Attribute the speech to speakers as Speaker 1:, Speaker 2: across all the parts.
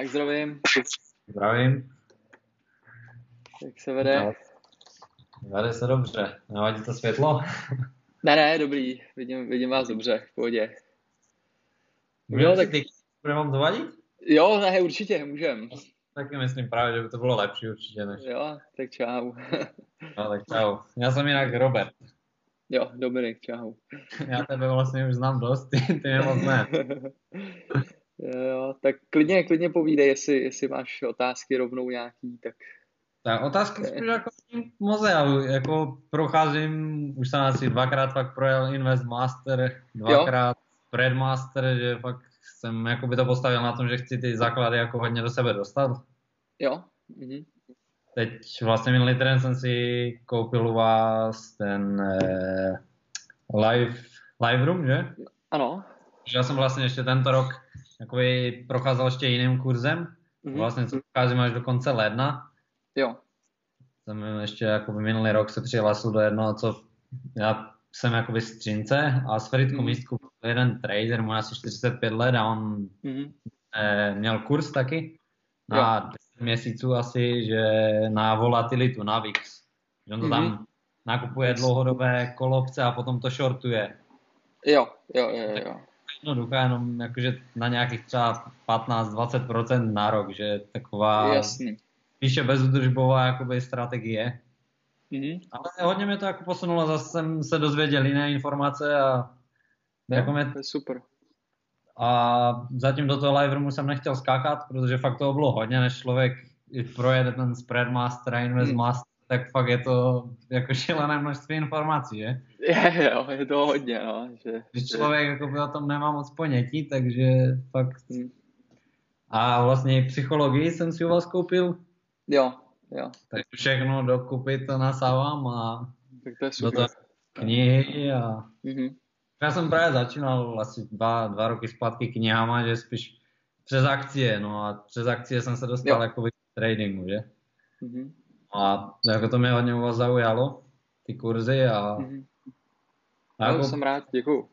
Speaker 1: Tak zdravím.
Speaker 2: Zdravím.
Speaker 1: Jak se vede?
Speaker 2: Vede se dobře. Nevadí to světlo?
Speaker 1: Ne, ne, dobrý. Vidím, vidím vás dobře, v pohodě.
Speaker 2: Jo, tak... Ty, bude vám to vadit?
Speaker 1: Jo, ne, určitě, můžem.
Speaker 2: Taky myslím právě, že by to bylo lepší určitě než...
Speaker 1: Jo, tak čau.
Speaker 2: no, tak čau. Já jsem jinak Robert.
Speaker 1: Jo, Dominik, čau.
Speaker 2: Já tebe vlastně už znám dost, ty, ty mě moc ne.
Speaker 1: jo, tak klidně, klidně povídej, jestli, jestli máš otázky rovnou nějaký, tak...
Speaker 2: Tak otázky spíš jako já jako procházím, už jsem asi dvakrát fakt projel Invest Master, dvakrát jo? Master, že fakt jsem jako by to postavil na tom, že chci ty základy jako hodně do sebe dostat.
Speaker 1: Jo. Mhm.
Speaker 2: Teď vlastně minulý týden jsem si koupil u vás ten eh, live, live room, že?
Speaker 1: Ano.
Speaker 2: Já jsem vlastně ještě tento rok jakoby procházel ještě jiným kurzem. Mm-hmm. Vlastně co procházím až do konce ledna.
Speaker 1: Jo.
Speaker 2: Jsem ještě jako minulý rok se přihlásil do jednoho, co já jsem jakoby střince a s Feritkou mm. Místku jeden trader, má asi 45 let a on mm. eh, měl kurz taky na jo. 10 měsíců asi, že na volatilitu, na VIX. Že on to mm. tam nakupuje dlouhodobé kolobce a potom to shortuje.
Speaker 1: Jo, jo, jo, jo.
Speaker 2: Jednoduché, jenom jakože na nějakých třeba 15-20% na rok, že taková
Speaker 1: Jasný.
Speaker 2: spíše bezudržbová jakoby strategie. Mm-hmm. Ale hodně mě to jako posunulo, zase jsem se dozvěděl jiné informace a
Speaker 1: no, jako mě... to je super.
Speaker 2: A zatím do toho live roomu jsem nechtěl skákat, protože fakt toho bylo hodně, než člověk projede ten spread master a invest mm. master, tak fakt je to jako šílené množství informací, že?
Speaker 1: Je, jo, je to hodně, no. Že,
Speaker 2: že člověk jako by o tom nemá moc ponětí, takže fakt... Mm. A vlastně i psychologii jsem si u vás koupil.
Speaker 1: Jo, Jo.
Speaker 2: Tak všechno dokupy to nasávám a
Speaker 1: tak to je super.
Speaker 2: knihy a mm-hmm. já jsem právě začínal asi dva, dva roky zpátky knihama, že spíš přes akcie, no a přes akcie jsem se dostal jo. jako k tradingu, že? Mm-hmm. A jako to mě hodně u vás zaujalo, ty kurzy a... Mm-hmm.
Speaker 1: a jako, jsem rád, děkuju.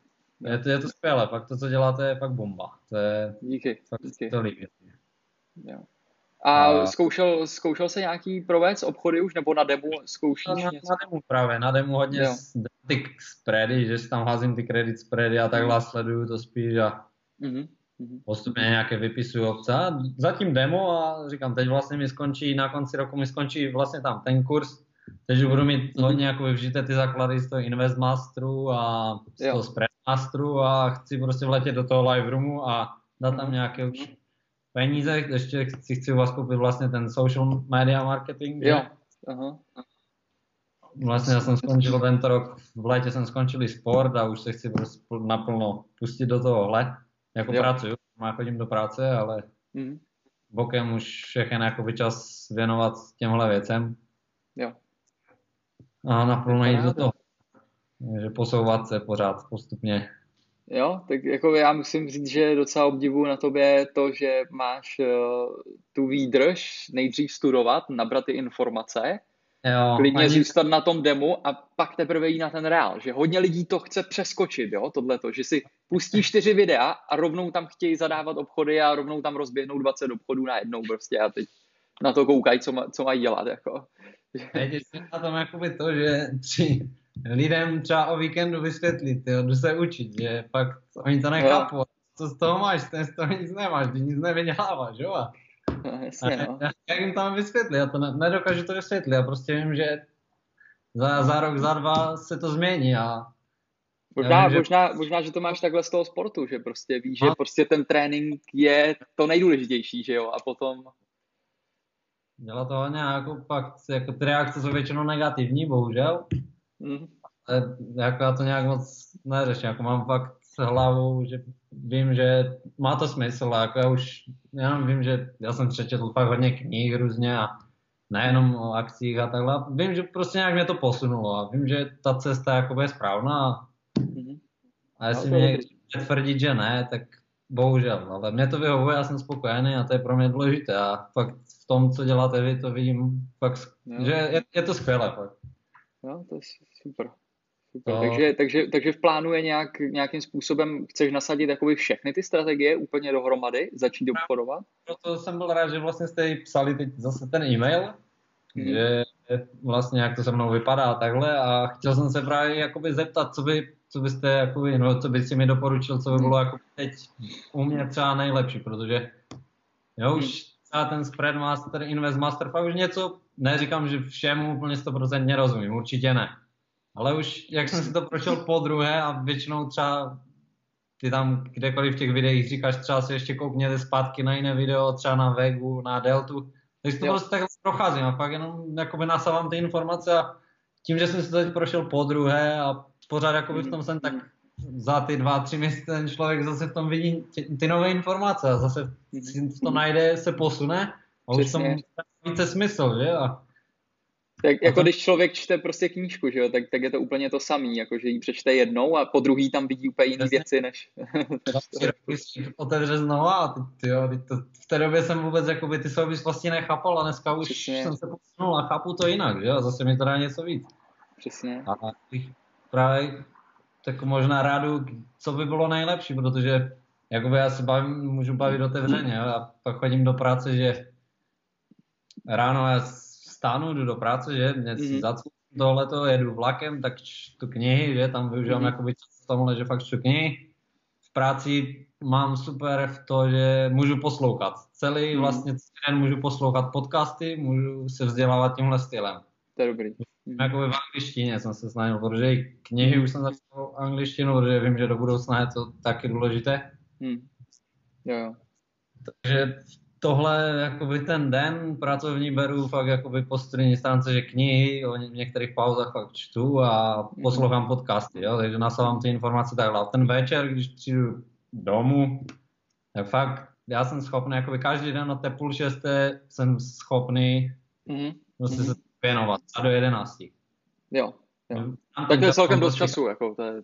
Speaker 2: Je to, je to skvělé, pak to, co děláte, je fakt bomba. To je,
Speaker 1: Díky.
Speaker 2: Fakt
Speaker 1: díky.
Speaker 2: to líbí.
Speaker 1: Jo. A, a zkoušel, zkoušel se nějaký provést obchody už, nebo na demo zkoušíš
Speaker 2: na, něco? Na demo právě, na demo hodně jo. ty spready, že si tam házím ty credit spready a takhle mm. sleduju to spíš a mm-hmm. Postupně nějaké vypisuju obce. A zatím demo a říkám, teď vlastně mi skončí, na konci roku mi skončí vlastně tam ten kurz, takže budu mít hodně jako vyvžité ty základy z toho Invest Masteru a z toho Spread Masteru a chci prostě vletět do toho live roomu a dát tam nějaké už peníze, ještě si chci u vás koupit vlastně ten social media marketing.
Speaker 1: Jo. Aha.
Speaker 2: Vlastně já jsem skončil tento rok, v létě jsem skončil i sport a už se chci prostě naplno pustit do tohohle. Jako jo. pracuju, má chodím do práce, ale mm. bokem už všechny jakoby čas věnovat těmhle věcem.
Speaker 1: Jo.
Speaker 2: A naplno jít do toho. Takže posouvat se pořád postupně
Speaker 1: Jo, tak jako já musím říct, že docela obdivu na tobě to, že máš uh, tu výdrž nejdřív studovat, nabrat ty informace, jo, klidně ani... zůstat na tom demo a pak teprve jít na ten reál, že hodně lidí to chce přeskočit, jo, tohleto, že si pustí čtyři videa a rovnou tam chtějí zadávat obchody a rovnou tam rozběhnou 20 obchodů na jednou prostě a teď na to koukají, co, ma, co mají dělat, jako.
Speaker 2: Teď je na tom jakoby to, že tři, lidem třeba o víkendu vysvětlit, jo, jdu se učit, že pak oni to nechápou. Co z toho máš, ten z toho nic nemáš, ty nic nevyděláváš, jo?
Speaker 1: No, jasně, no.
Speaker 2: Jak jim tam vysvětlit, já to ne, nedokážu to vysvětlit, já prostě vím, že za, za rok, za dva se to změní a
Speaker 1: Možná, vím, možná, že... možná, že to máš takhle z toho sportu, že prostě víš, no. že prostě ten trénink je to nejdůležitější, že jo, a potom...
Speaker 2: Dělá to hodně, jako pak, jako ty reakce jsou většinou negativní, bohužel. Mm. Jako já to nějak moc neřeším, jako mám fakt hlavu, že vím, že má to smysl, a jako já už, já vím, že já jsem přečetl fakt hodně knih různě a nejenom o akcích a takhle. Vím, že prostě nějak mě to posunulo a vím, že ta cesta jako je správná a jestli no, mě někdy tvrdit, že ne, tak bohužel, ale mě to vyhovuje, já jsem spokojený a to je pro mě důležité a fakt v tom, co děláte vy, to vidím fakt, jo. že je, je to skvělé fakt.
Speaker 1: Jo, to je super. Super, to... takže, takže, takže v plánu je nějak, nějakým způsobem, chceš nasadit jakoby všechny ty strategie úplně dohromady, začít obchodovat?
Speaker 2: Proto jsem byl rád, že vlastně jste psali teď zase ten e-mail, hmm. že vlastně jak to se mnou vypadá a takhle a chtěl jsem se právě jakoby zeptat, co by, co byste jakoby, no, co by si mi doporučil, co by bylo jako teď u mě třeba nejlepší, protože jo, už hmm. třeba ten spread master, invest master, fakt už něco, neříkám, že všemu úplně 100% rozumím, určitě ne. Ale už, jak jsem si to prošel po druhé a většinou třeba ty tam kdekoliv v těch videích říkáš, třeba si ještě koukněte zpátky na jiné video, třeba na Vegu, na Deltu, takže to jo. prostě takhle procházím a pak jenom jakoby nasávám ty informace a tím, že jsem si to teď prošel po druhé a pořád jakoby v tom jsem, tak za ty dva, tři měsíce ten člověk zase v tom vidí ty, ty nové informace a zase si to najde, se posune a už tom více smysl, že? A
Speaker 1: tak jako když člověk čte prostě knížku, že jo, tak, tak je to úplně to samý, jako že ji přečte jednou a po druhý tam vidí úplně jiné věci, než...
Speaker 2: Otevře znova a ty, jo, to, v té době jsem vůbec jakoby ty souvislosti nechápal a dneska už Přesně. jsem se posunul a chápu to jinak, že jo, zase mi to dá něco víc.
Speaker 1: Přesně.
Speaker 2: A právě tak možná rádu, co by bylo nejlepší, protože jakoby já se bavím, můžu bavit otevřeně jo, a pak chodím do práce, že ráno já stánu, jdu do práce, že mě mm-hmm. zacvu tohleto, jedu vlakem, tak čtu knihy, že tam využívám mm-hmm. jakoby v tomhle, že fakt čtu knihy. V práci mám super v to, že můžu poslouchat. Celý mm-hmm. vlastně celý den můžu poslouchat podcasty, můžu se vzdělávat tímhle stylem.
Speaker 1: To je dobrý.
Speaker 2: Mm-hmm. Jakoby v angličtině jsem se snažil, protože i knihy už jsem začal angličtinu, protože vím, že do budoucna je to taky důležité. Mm.
Speaker 1: Jo, jo.
Speaker 2: Takže tohle, jakoby ten den pracovní beru fakt jakoby po střední stránce, že knihy, o některých pauzách fakt čtu a poslouchám podcasty, jo, takže nasávám ty informace takhle. A ten večer, když přijdu domů, tak fakt já jsem schopný, jakoby každý den na té půl šesté jsem schopný mm-hmm. prostě se věnovat a do jedenácti.
Speaker 1: Jo, jo. Tak to je celkem dost času, jako to je,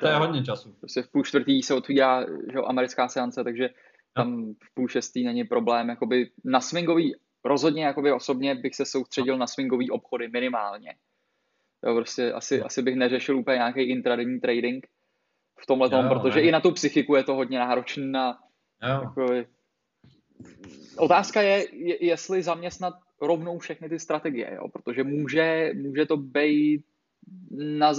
Speaker 2: to je hodně času.
Speaker 1: Prostě v půl čtvrtý se otvírá že, americká seance, takže tam v půl šestý není problém. Jakoby na swingový, rozhodně jakoby osobně bych se soustředil na swingový obchody minimálně. Jo, prostě asi, asi bych neřešil úplně nějaký intradenní trading v tomhle tom, protože ne. i na tu psychiku je to hodně náročné. Na, jakoby... Otázka je, jestli zaměstnat rovnou všechny ty strategie, jo? protože může, může to být na,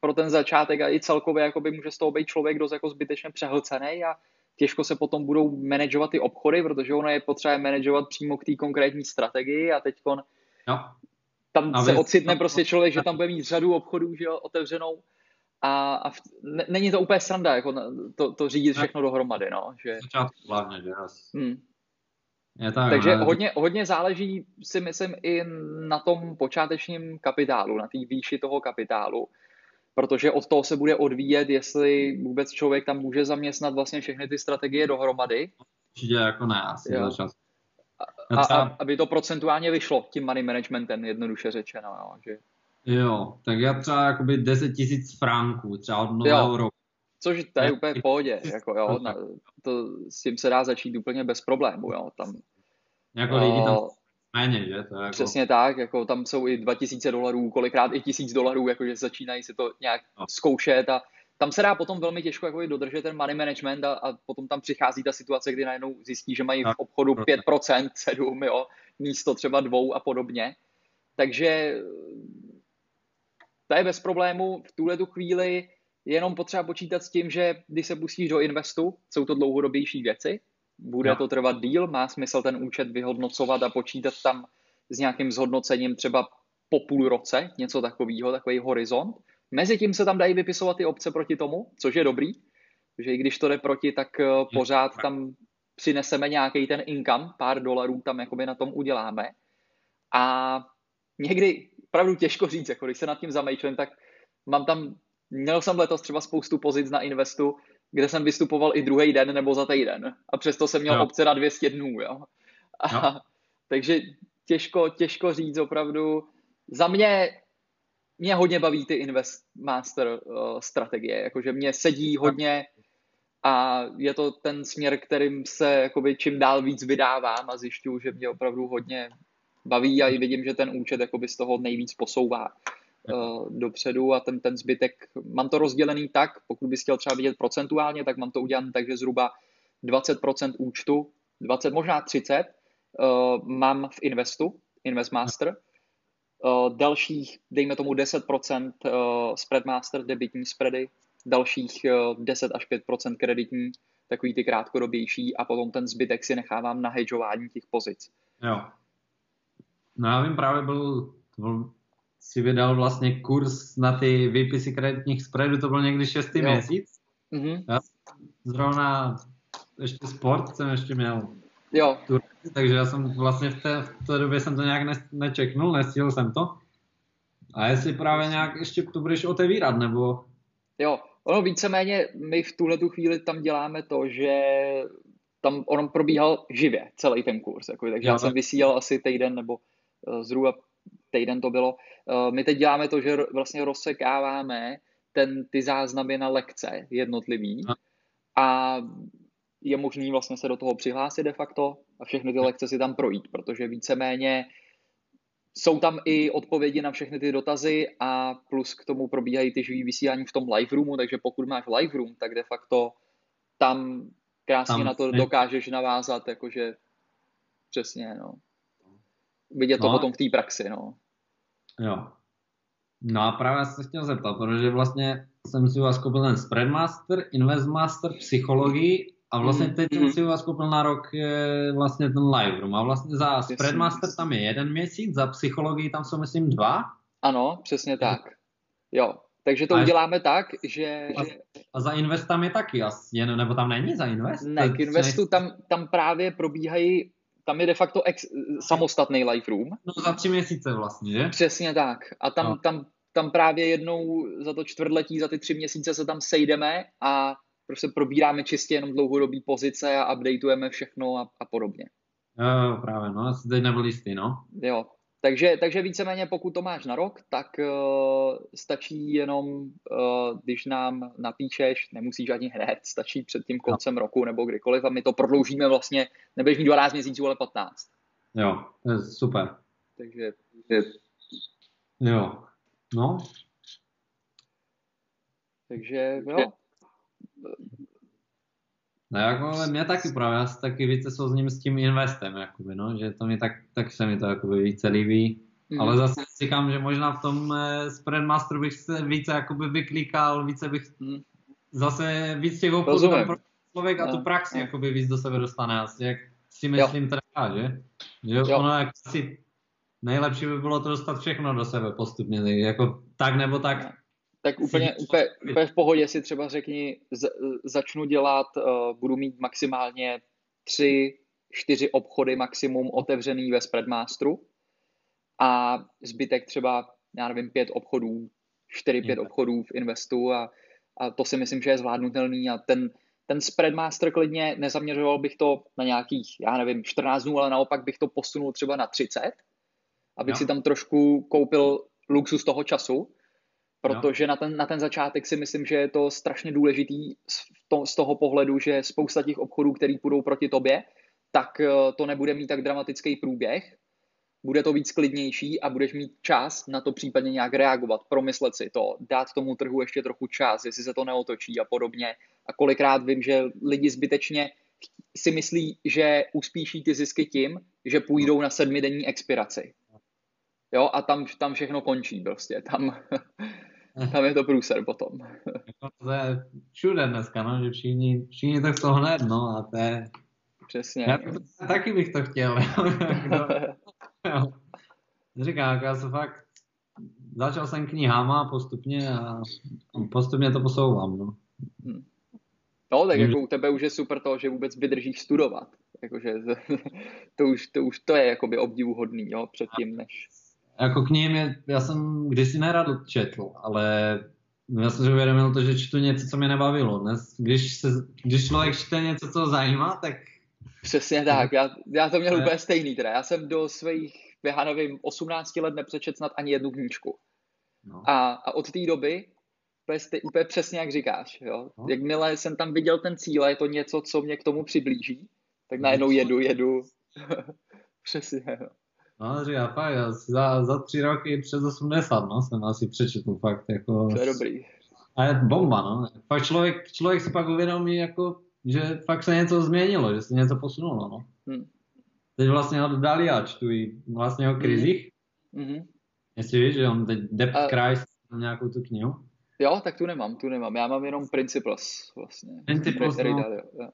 Speaker 1: pro ten začátek a i celkově jakoby může z toho být člověk dost jako zbytečně přehlcený a těžko se potom budou manažovat ty obchody, protože ono je potřeba manažovat přímo k té konkrétní strategii a teď no. tam a se vy... ocitne prostě člověk, že tam bude mít řadu obchodů že jo, otevřenou a, a v, ne, není to úplně sranda, jako to, to řídit všechno dohromady, no. Že...
Speaker 2: Hlavně, že hmm.
Speaker 1: Je tak, Takže ne? hodně, hodně záleží si myslím i na tom počátečním kapitálu, na té výši toho kapitálu protože od toho se bude odvíjet, jestli vůbec člověk tam může zaměstnat vlastně všechny ty strategie dohromady.
Speaker 2: Určitě jako ne, asi jo.
Speaker 1: začas. A, a, aby to procentuálně vyšlo tím money managementem, jednoduše řečeno. Jo, že...
Speaker 2: jo tak já třeba jakoby 10 tisíc franků, třeba od nového roku.
Speaker 1: Což to je úplně v pohodě, jako jo, na, to, s tím se dá začít úplně bez problému, jo, tam.
Speaker 2: Jako lidi tam méně, že?
Speaker 1: To je jako... Přesně tak, jako tam jsou i 2000 dolarů, kolikrát i 1000 dolarů, jakože začínají si to nějak no. zkoušet a tam se dá potom velmi těžko jako dodržet ten money management a, a potom tam přichází ta situace, kdy najednou zjistí, že mají v obchodu 5%, 7, jo, místo třeba dvou a podobně. Takže to je bez problému. V tuhle tu chvíli jenom potřeba počítat s tím, že když se pustíš do investu, jsou to dlouhodobější věci, bude no. to trvat díl, má smysl ten účet vyhodnocovat a počítat tam s nějakým zhodnocením třeba po půl roce, něco takového, takový horizont. Mezitím se tam dají vypisovat ty obce proti tomu, což je dobrý, že i když to jde proti, tak eh, pořád tam přineseme nějaký ten income, pár dolarů tam jakoby na tom uděláme. A někdy, pravdu těžko říct, jako když se nad tím zamýšlím, tak mám tam, měl jsem letos třeba spoustu pozic na investu, kde jsem vystupoval i druhý den nebo za týden. A přesto jsem měl no. obce na 200 dnů. Jo? A, no. Takže těžko, těžko říct opravdu. Za mě mě hodně baví ty Invest Master uh, strategie, jakože mě sedí hodně a je to ten směr, kterým se jakoby čím dál víc vydávám a zjišťuju, že mě opravdu hodně baví a i vidím, že ten účet jakoby z toho nejvíc posouvá. Uh, dopředu a ten, ten zbytek, mám to rozdělený tak, pokud bys chtěl třeba vidět procentuálně, tak mám to udělané tak, že zhruba 20% účtu, 20, možná 30, uh, mám v Investu, Investmaster, uh, dalších, dejme tomu 10% uh, Spreadmaster, debitní spready, dalších uh, 10 až 5% kreditní, takový ty krátkodobější a potom ten zbytek si nechávám na hedžování těch pozic.
Speaker 2: Jo. No já vím, právě byl, byl si vydal vlastně kurz na ty výpisy kreditních spreadů, to byl někdy šestý jo. měsíc. Mm-hmm. Já zrovna ještě sport jsem ještě měl.
Speaker 1: Jo.
Speaker 2: Tu, takže já jsem vlastně v té, v té době jsem to nějak ne, nečeknul, nestihl jsem to. A jestli právě nějak ještě to budeš otevírat, nebo...
Speaker 1: Jo, ono víceméně my v tuhle tu chvíli tam děláme to, že tam on probíhal živě celý ten kurz, jako, takže jo, já jsem vysílal asi týden nebo uh, zhruba týden to bylo. Uh, my teď děláme to, že vlastně rozsekáváme ten, ty záznamy na lekce jednotlivý a je možný vlastně se do toho přihlásit de facto a všechny ty lekce si tam projít, protože víceméně jsou tam i odpovědi na všechny ty dotazy a plus k tomu probíhají ty živý vysílání v tom live roomu, takže pokud máš live room, tak de facto tam krásně tam, na to dokážeš navázat, jakože přesně, no. Vidět no. to potom v té praxi, no.
Speaker 2: Jo. No a právě jsem se chtěl zeptat, protože vlastně jsem si u vás koupil ten Spreadmaster, Investmaster, psychologii a vlastně teď jsem mhm. si u vás koupil na rok vlastně ten live room. A vlastně za Spreadmaster tam je jeden měsíc, za psychologii tam jsou myslím dva.
Speaker 1: Ano, přesně tak. Jo, takže to a uděláme tak, že...
Speaker 2: A, a za Invest tam je taky asi, nebo tam není za Invest?
Speaker 1: Ne, k Investu tam, tam právě probíhají, tam je de facto ex, samostatný live room.
Speaker 2: No za tři měsíce vlastně, že?
Speaker 1: Přesně tak. A tam, no. tam, tam právě jednou za to čtvrtletí, za ty tři měsíce se tam sejdeme a prostě probíráme čistě jenom dlouhodobý pozice a updateujeme všechno a, a podobně.
Speaker 2: Jo, právě, no, asi teď nebyl jistý, no.
Speaker 1: Jo, takže, takže víceméně pokud to máš na rok, tak uh, stačí jenom, uh, když nám napíšeš, nemusíš ani hned, stačí před tím koncem no. roku nebo kdykoliv a my to prodloužíme vlastně, nebudeš mít 12 měsíců, ale 15.
Speaker 2: Jo, to je super.
Speaker 1: Takže... Je...
Speaker 2: Jo, no.
Speaker 1: Takže jo,
Speaker 2: No jako, ale mě taky právě, já se taky více souzním s tím investem, jakoby, no, že to mi tak, tak se mi to jakoby více líbí. Mm. Ale zase říkám, že možná v tom eh, Spreadmasteru bych se více jakoby vyklíkal, více bych mm. zase víc těch obchodů pro člověk a tu no, praxi no. jakoby víc do sebe dostane asi, jak si myslím jo. teda, že? Že jo. ono jako asi nejlepší by bylo to dostat všechno do sebe postupně, jako tak nebo tak
Speaker 1: tak úplně, úplně, úplně v pohodě si třeba řekni, z, začnu dělat, uh, budu mít maximálně tři, čtyři obchody maximum otevřený ve Spreadmasteru a zbytek třeba, já nevím, pět obchodů, čtyři, pět obchodů v Investu a, a to si myslím, že je zvládnutelný a ten, ten Spreadmaster klidně nezaměřoval bych to na nějakých, já nevím, 14 dnů, ale naopak bych to posunul třeba na 30, abych jo. si tam trošku koupil luxus toho času, Protože na ten, na ten začátek si myslím, že je to strašně důležitý z, to, z toho pohledu, že spousta těch obchodů, který půjdou proti tobě, tak eh, to nebude mít tak dramatický průběh, bude to víc klidnější a budeš mít čas na to případně nějak reagovat, promyslet si to, dát tomu trhu ještě trochu čas, jestli se to neotočí a podobně. A kolikrát vím, že lidi zbytečně si myslí, že uspíší ty zisky tím, že půjdou na sedmidenní expiraci. Jo, a tam, tam všechno končí prostě. Tam, tam je to průser potom.
Speaker 2: Jako to je všude dneska, no, že všichni, všichni tak to hned, no a to je...
Speaker 1: Přesně.
Speaker 2: Já to, taky bych to chtěl. jo. Říkám, já jsem fakt začal jsem knihama postupně a postupně to posouvám, no.
Speaker 1: Hmm. No, tak jako u tebe už je super to, že vůbec vydržíš studovat. Jakože to už, to už to je jakoby obdivuhodný, jo, předtím, než
Speaker 2: jako knihy mě, já jsem kdysi nerad četl, ale já jsem si uvědomil to, že čtu něco, co mě nebavilo. Dnes, když, se, když člověk čte něco, co ho zajímá, tak...
Speaker 1: Přesně tak, já, já to měl úplně stejný teda. Já jsem do svých, já nevím, 18 let nepřečet snad ani jednu knížku. No. A, a od té doby úplně, stej, úplně přesně jak říkáš. Jo? No. Jakmile jsem tam viděl ten cíl a je to něco, co mě k tomu přiblíží, tak najednou jedu, jedu. přesně. Jo.
Speaker 2: No, říká, fakt, za, za tři roky přes 80, no, jsem asi přečetl fakt, jako...
Speaker 1: To je dobrý.
Speaker 2: A je bomba, no. Fakt člověk, člověk si pak uvědomí, jako, že fakt se něco změnilo, že se něco posunulo, no. Hmm. Teď vlastně dali a čtu i vlastně o krizích. Mm-hmm. Jestli víš, že on teď Debt a... Christ, nějakou tu knihu.
Speaker 1: Jo, tak tu nemám, tu nemám. Já mám jenom Principles vlastně.
Speaker 2: Principles, no. Dali, jo.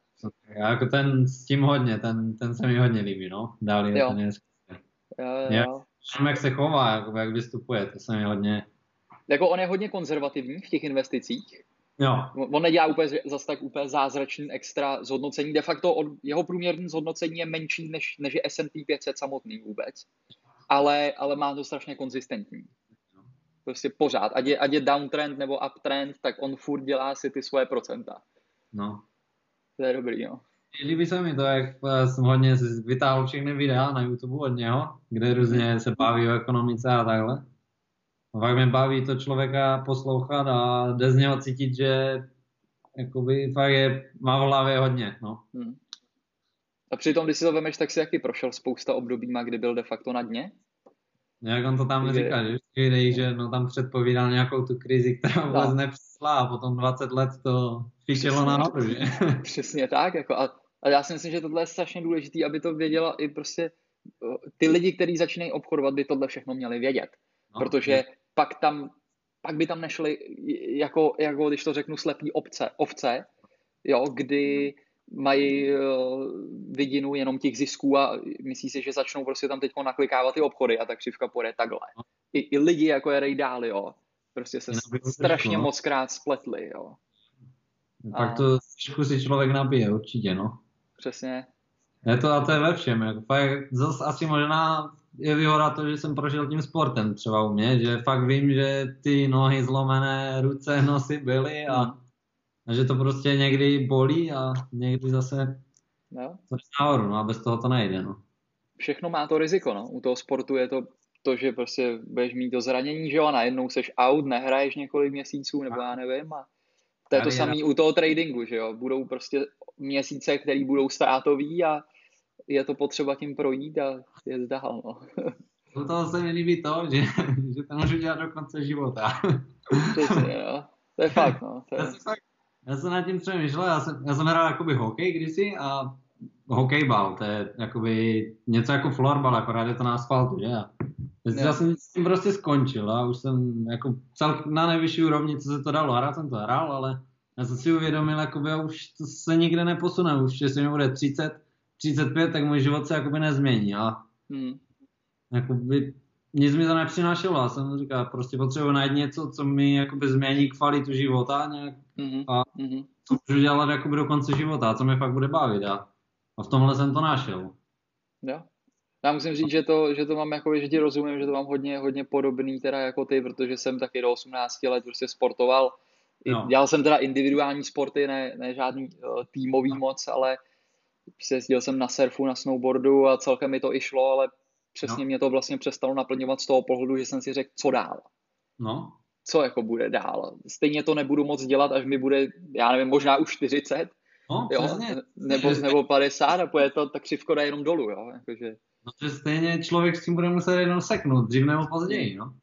Speaker 2: Já jako ten s tím hodně, ten, ten se mi hodně líbí, no. Dali jo. ten je jo, jo, jo. jak se chová, jako, jak vystupuje, to se mi hodně...
Speaker 1: Jako on je hodně konzervativní v těch investicích. Jo. On nedělá úplně zase tak úplně zázračný extra zhodnocení. De facto on, jeho průměrný zhodnocení je menší než, než je S&P 500 samotný vůbec. Ale, ale má to strašně konzistentní. Prostě pořád. Ať je, ať je downtrend nebo uptrend, tak on furt dělá si ty svoje procenta. No. To je dobrý, no.
Speaker 2: Líbí se mi to, jak jsem hodně vytáhl všechny videa na YouTube od něho, kde různě se baví o ekonomice a takhle. A fakt mě baví to člověka poslouchat a jde z něho cítit, že jakoby fakt je, má v hlavě hodně, no. Hmm.
Speaker 1: A přitom, když si to vemeš, tak si taky prošel spousta obdobíma, kdy byl de facto na dně?
Speaker 2: Jak on to tam Kdy... říká, že že no, tam předpovídal nějakou tu krizi, která vůbec no. nepřišla a potom 20 let to fičelo na nohu, že?
Speaker 1: Přesně tak, jako a, a já si myslím, že tohle je strašně důležité, aby to věděla i prostě ty lidi, kteří začínají obchodovat, by tohle všechno měli vědět. No, protože je. pak tam, pak by tam nešli, jako, jako když to řeknu, slepý obce, ovce, jo, kdy mají uh, vidinu jenom těch zisků a myslí si, že začnou prostě tam teď naklikávat ty obchody a ta křivka půjde takhle. I, i lidi jako je Ray Dalio prostě se strašně no. moc krát spletli, jo.
Speaker 2: Pak to trošku si člověk nabije, určitě, no.
Speaker 1: Přesně.
Speaker 2: Je to a to je ve všem, jako fakt, zase asi možná je výhoda to, že jsem prošel tím sportem třeba u mě, že fakt vím, že ty nohy zlomené, ruce, nosy byly a. A že to prostě někdy bolí a někdy zase no. to nahoru, no a bez toho to nejde, no.
Speaker 1: Všechno má to riziko, no. U toho sportu je to to, že prostě budeš mít to zranění, že jo, a najednou seš out, nehraješ několik měsíců, nebo já nevím, a to je to samé u toho tradingu, že jo, budou prostě měsíce, které budou ztrátový a je to potřeba tím projít a je dál, no.
Speaker 2: Do toho se mi líbí to, že, že to můžu dělat do konce života.
Speaker 1: Přesně, no. To je fakt, no. To je...
Speaker 2: fakt já jsem nad tím přemýšlel, já jsem, já jsem hrál jakoby hokej kdysi a hokejbal, to je jakoby něco jako florbal, akorát je to na asfaltu, že? Já, já jsem s tím prostě skončil a už jsem jako cel na nejvyšší úrovni, co se to dalo, hrát jsem to hrál, ale já jsem si uvědomil, jakoby už to se nikde neposune, už jestli mi bude 30, 35, tak můj život se jakoby nezmění a hmm. jakoby nic mi to nepřinášelo. Já jsem říkal, prostě potřebuji najít něco, co mi jakoby změní kvalitu života nějak mm-hmm. a mm-hmm. co můžu dělat jakoby do konce života, co mi fakt bude bavit. A, a v tomhle jsem to našel.
Speaker 1: Jo. Já musím říct, že to, že to mám jako, že ti rozumím, že to mám hodně, hodně podobný teda jako ty, protože jsem taky do 18 let prostě sportoval. No. Dělal jsem teda individuální sporty, ne, ne žádný uh, týmový moc, ale prostě jezdil jsem na surfu, na snowboardu a celkem mi to i šlo, ale přesně no. mě to vlastně přestalo naplňovat z toho pohledu, že jsem si řekl, co dál. No. Co jako bude dál. Stejně to nebudu moc dělat, až mi bude, já nevím, možná už 40, no, jo, nebo, nebo 50 a poje to, tak křivko jde jenom dolů, jo. Jakože...
Speaker 2: No to stejně člověk s tím bude muset jenom seknout, dřív nebo později, no.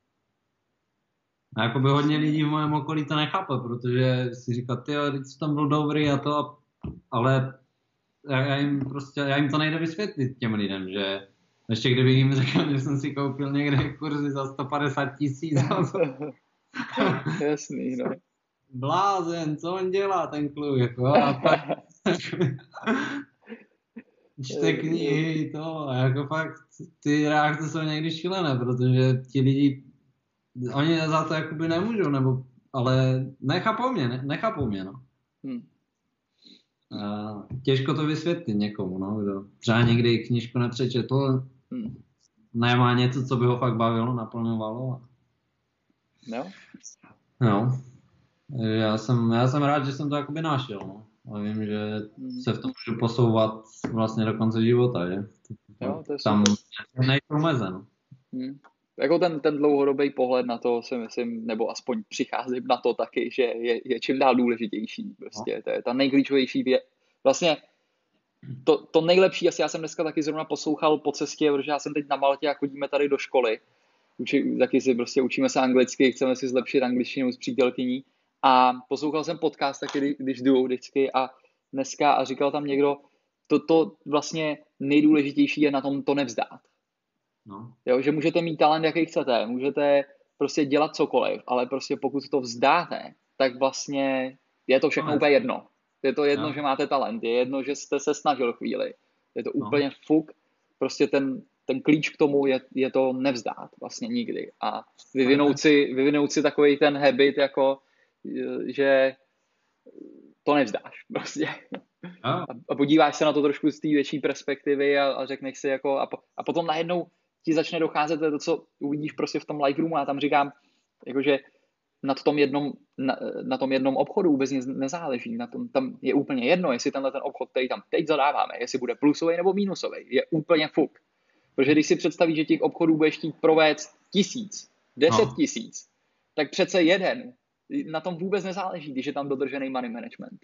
Speaker 2: A jako by hodně lidí v mém okolí to nechápe, protože si říká, ty teď tam byl dobrý a to, ale já jim prostě, já jim to nejde vysvětlit těm lidem, že ještě kdyby jim řekl, že jsem si koupil někde kurzy za 150 tisíc.
Speaker 1: Jasný, no.
Speaker 2: Blázen, co on dělá ten kluk, jako, a tak, čte knihy, to, a jako fakt, ty reakce jsou někdy šílené, protože ti lidi, oni za to jakoby nemůžou, nebo, ale nechápou mě, ne, nechápou mě, no. Hmm. A těžko to vysvětlit někomu, no, kdo třeba někdy knižku nepřečetl, hmm. nemá něco, co by ho fakt bavilo, naplňovalo. No. No. Já jsem, já jsem rád, že jsem to jakoby našel, no. A vím, že hmm. se v tom můžu posouvat vlastně do konce života, že? Jo, to je Tam nejsou meze, no.
Speaker 1: Hmm. Jako ten, ten dlouhodobý pohled na to si myslím, nebo aspoň přicházím na to taky, že je, je čím dál důležitější. Prostě no. to je ta nejklíčovější věc. Vlastně to, to nejlepší, asi já jsem dneska taky zrovna poslouchal po cestě, protože já jsem teď na Maltě a chodíme tady do školy. Uči, taky si prostě učíme se anglicky, chceme si zlepšit angličtinu s přítelkyní. A poslouchal jsem podcast taky, když jdu vždycky a dneska a říkal tam někdo, to, to vlastně nejdůležitější je na tom to nevzdát. No. Jo, že můžete mít talent, jaký chcete, můžete prostě dělat cokoliv, ale prostě pokud to vzdáte, tak vlastně je to všechno no. úplně jedno. Je to jedno, no. že máte talent, je jedno, že jste se snažil chvíli. Je to no. úplně no. fuk. Prostě ten, ten klíč k tomu je, je to nevzdát vlastně nikdy. A vyvinout si, vyvinout si takový ten habit, jako že to nevzdáš prostě. A, a podíváš se na to trošku z té větší perspektivy a, a řekneš si jako, a, po, a potom najednou ti začne docházet to, co uvidíš prostě v tom live roomu a tam říkám, jakože na tom jednom, na, na tom jednom obchodu vůbec nic nezáleží. Na tom, tam je úplně jedno, jestli tenhle ten obchod, který tam teď zadáváme, jestli bude plusový nebo mínusový. Je úplně fuk. Protože když si představíš, že těch obchodů budeš chtít provést tisíc, deset no. tisíc, tak přece jeden na tom vůbec nezáleží, když je tam dodržený money management.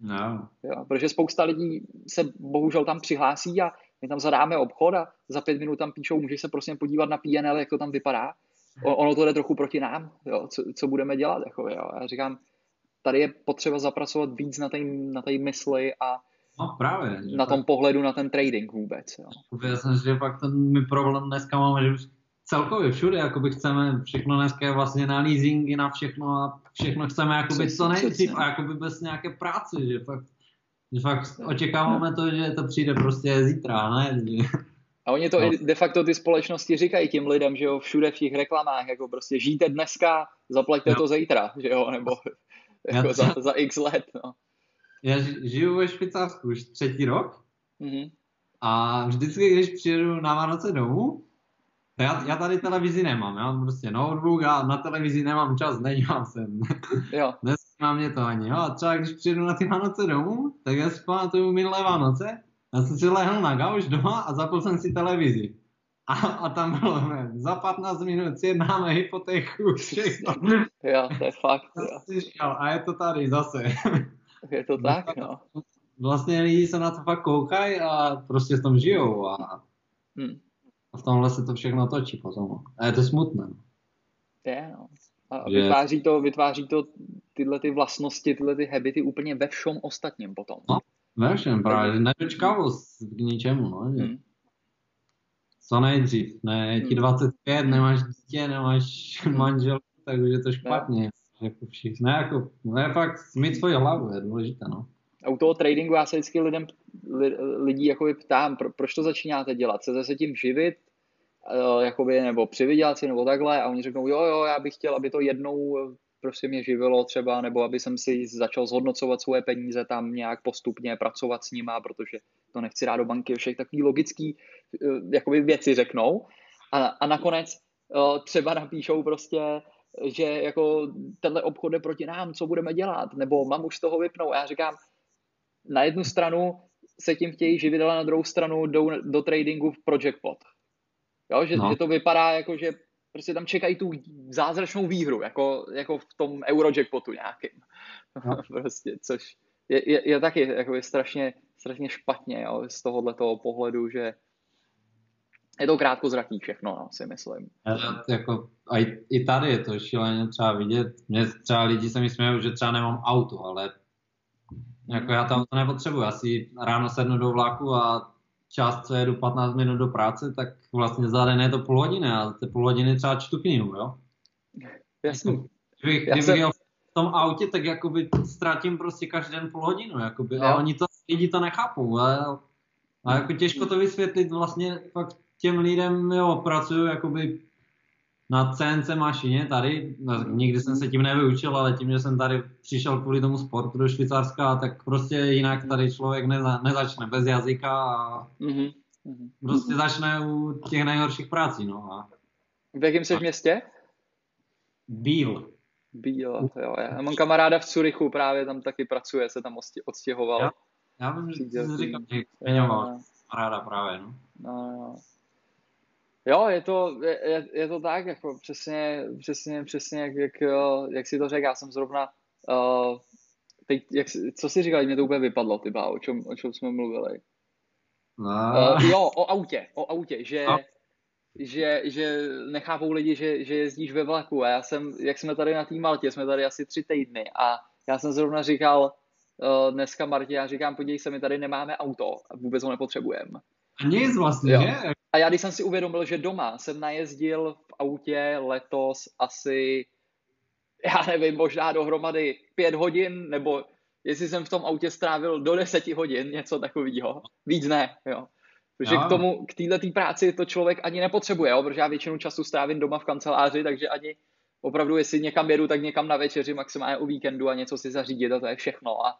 Speaker 1: No. Jo, protože spousta lidí se bohužel tam přihlásí a my tam zadáme obchod a za pět minut tam píšou, můžeš se prostě podívat na PNL, jak to tam vypadá. Ono to jde trochu proti nám, jo, co, co budeme dělat. Jako, jo. Já říkám, tady je potřeba zapracovat víc na té na mysli a
Speaker 2: no, právě,
Speaker 1: na tom pohledu na ten trading vůbec. Jo.
Speaker 2: Já jsem že fakt ten my problém dneska máme, že už celkově všude, jakoby chceme všechno dneska je vlastně na leasingy, na všechno a všechno chceme jakoby co nejdřív a jakoby bez nějaké práce, že fakt, že fakt očekáváme to, že to přijde prostě zítra, ne?
Speaker 1: A oni to no. de facto ty společnosti říkají těm lidem, že jo, všude v těch reklamách, jako prostě žijte dneska, zaplaťte jo. to zítra, že jo, nebo jako za, za x let, no.
Speaker 2: Já žiju ve Švýcarsku už třetí rok mm-hmm. a vždycky, když přijedu na Vánoce domů, já, já tady televizi nemám, já mám prostě notebook a na televizi nemám čas, nedívám se. Jo. Nezajímá mě to ani, jo. A třeba když přijedu na ty Vánoce domů, tak já si pamatuju minulé Vánoce, já jsem si lehl na gauč doma a zapl jsem si televizi. A, a tam bylo, ne, za 15 minut sjednáme hypotéku, všechno.
Speaker 1: Jo, to je fakt.
Speaker 2: Jo. A je to tady zase.
Speaker 1: Je to tak, no.
Speaker 2: Vlastně lidi se na to fakt koukají a prostě s tom žijou a, hmm. a v tomhle se to všechno točí potom. A je to smutné.
Speaker 1: Je, no. A že... vytváří, to, vytváří to tyhle ty vlastnosti, tyhle ty habity úplně ve všem ostatním potom.
Speaker 2: No, ve všem právě, nedočkavost k ničemu, no, že... Hmm. Co nejdřív, ne, ti 25, hmm. nemáš dítě, nemáš manžel, tak už je to špatně. Jako všichni, ne, jako, ne, fakt mít svoji hlavu je důležité, no.
Speaker 1: A u toho tradingu já se vždycky lidem, li, lidí jakoby ptám, pro, proč to začínáte dělat? Chcete se tím živit? Jakoby, nebo přivydělat si, nebo takhle? A oni řeknou, jo, jo, já bych chtěl, aby to jednou prostě mě živilo třeba, nebo aby jsem si začal zhodnocovat svoje peníze tam nějak postupně, pracovat s nima, protože to nechci rád do banky, všech takový logický eh, jakoby věci řeknou. A, a nakonec eh, třeba napíšou prostě, že jako tenhle obchod je proti nám, co budeme dělat, nebo mám už z toho vypnout. A já říkám, na jednu stranu se tím chtějí živit, ale na druhou stranu jdou do tradingu pro jackpot. Jo, že, no. že to vypadá jako, že prostě tam čekají tu zázračnou výhru, jako, jako v tom Eurojackpotu nějakým. No. prostě, což je, je, je taky jako je strašně, strašně špatně jo, z tohohle toho pohledu, že je to krátkozraký všechno, no, si myslím.
Speaker 2: Já, jako, a i, i tady je to šíleně třeba vidět. Mě třeba lidi se mi smějí, že třeba nemám auto, ale jako já tam to nepotřebuji. Já si ráno sednu do vlaku a čas, co jedu 15 minut do práce, tak vlastně za den je to půl hodiny a ty půl hodiny třeba čtu knihu, jo?
Speaker 1: Jasně.
Speaker 2: Kdybych, kdybych jsem... jel v tom autě, tak jakoby ztratím prostě každý den půl hodinu, jakoby, a oni to, lidi to nechápou, a, a jako těžko to vysvětlit vlastně fakt těm lidem, jo, pracuju jakoby na CNC mašině tady, nikdy jsem se tím nevyučil, ale tím, že jsem tady přišel kvůli tomu sportu do Švýcarska, tak prostě jinak tady člověk neza, nezačne bez jazyka a mm-hmm. prostě začne u těch nejhorších prací. No. A,
Speaker 1: v jakém jsi městě?
Speaker 2: Bíl.
Speaker 1: Bíl, jo. Já mám kamaráda v Curychu, právě tam taky pracuje, se tam odstěhoval.
Speaker 2: Já, já vím, že jsi říkal, že kamaráda právě, no. No, no.
Speaker 1: Jo, je to, je, je to tak, jako přesně, přesně, přesně jak, jak, jak si to řekl, já jsem zrovna uh, teď, jak, co jsi říkal, mě to úplně vypadlo, ty o čem, o čem jsme mluvili. No. Uh, jo, o autě, o autě, že, no. že, že nechápou lidi, že, že jezdíš ve vlaku a já jsem, jak jsme tady na té Maltě, jsme tady asi tři týdny a já jsem zrovna říkal uh, dneska Martě, já říkám, podívej se, my tady nemáme auto a vůbec ho nepotřebujeme.
Speaker 2: A nic vlastně, jo. že?
Speaker 1: A já když jsem si uvědomil, že doma jsem najezdil v autě letos asi, já nevím, možná dohromady pět hodin, nebo jestli jsem v tom autě strávil do deseti hodin, něco takového. Víc ne, jo. Protože k tomu, k této práci to člověk ani nepotřebuje, jo? protože já většinu času strávím doma v kanceláři, takže ani opravdu, jestli někam jedu, tak někam na večeři, maximálně o víkendu a něco si zařídit a to je všechno. A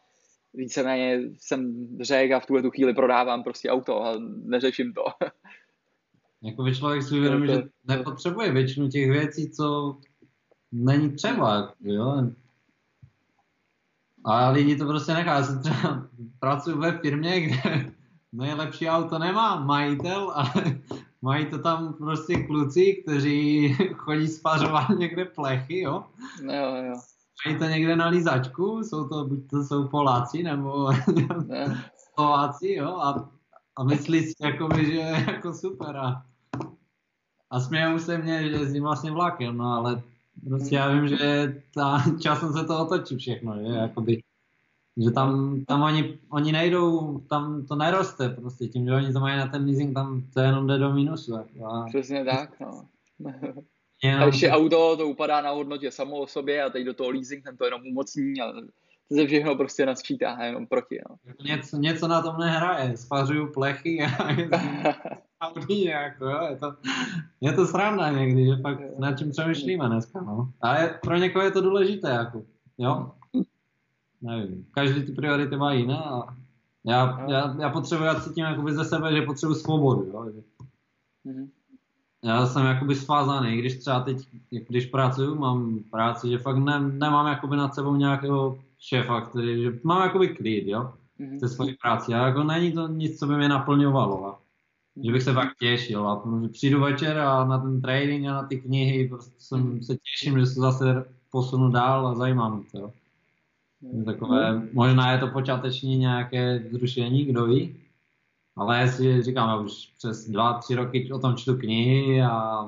Speaker 1: víceméně jsem řekl a v tuhle tu chvíli prodávám prostě auto a neřeším to.
Speaker 2: Jakoby člověk si uvědomí, že nepotřebuje většinu těch věcí, co není třeba, jo. A lidi to prostě nechá. Já jsem třeba pracuji ve firmě, kde nejlepší auto nemá majitel, ale mají to tam prostě kluci, kteří chodí spařovat někde plechy, jo.
Speaker 1: Jo, jo.
Speaker 2: Mají to někde na lízačku, jsou to, buď to jsou Poláci, nebo Slováci, jo, a, a myslí si, jakoby, že je jako super a, a smějou se mě, že jezdím vlastně vlakem, no ale prostě já vím, že ta, časem se to otočí všechno, že jakoby, že tam, tam oni, oni nejdou, tam to neroste prostě tím, že oni to mají na ten leasing, tam to jenom jde do minusu.
Speaker 1: A... Přesně tak, no. Jenom... A ještě auto, to upadá na hodnotě samo o sobě a teď do toho leasing, ten to jenom umocní a to se všechno prostě nasčítá jenom proti. No.
Speaker 2: Něco, něco na tom nehraje, spařuju plechy a Audi jako, jo, je to, je to sranda někdy, že fakt nad čím přemýšlíme dneska, no. Ale pro někoho je to důležité, jako, jo. Nevím, každý ty priority má jiné a já, já, já potřebuji, já cítím jakoby ze sebe, že potřebuji svobodu, jo. Mm-hmm já jsem jakoby svázaný, když třeba teď, když pracuju, mám práci, že fakt ne, nemám jakoby nad sebou nějakého šéfa, který, že mám jakoby klid, jo, mm-hmm. ze svojí práci. A jako není to nic, co by mě naplňovalo. A že bych se fakt těšil. A že přijdu večer a na ten trading a na ty knihy prostě jsem, mhm. se těším, že se zase posunu dál a zajímá mě to. Jo. Takové, možná je to počáteční nějaké zrušení, kdo ví, ale já si říkám, já už přes dva, tři roky o tom čtu knihy a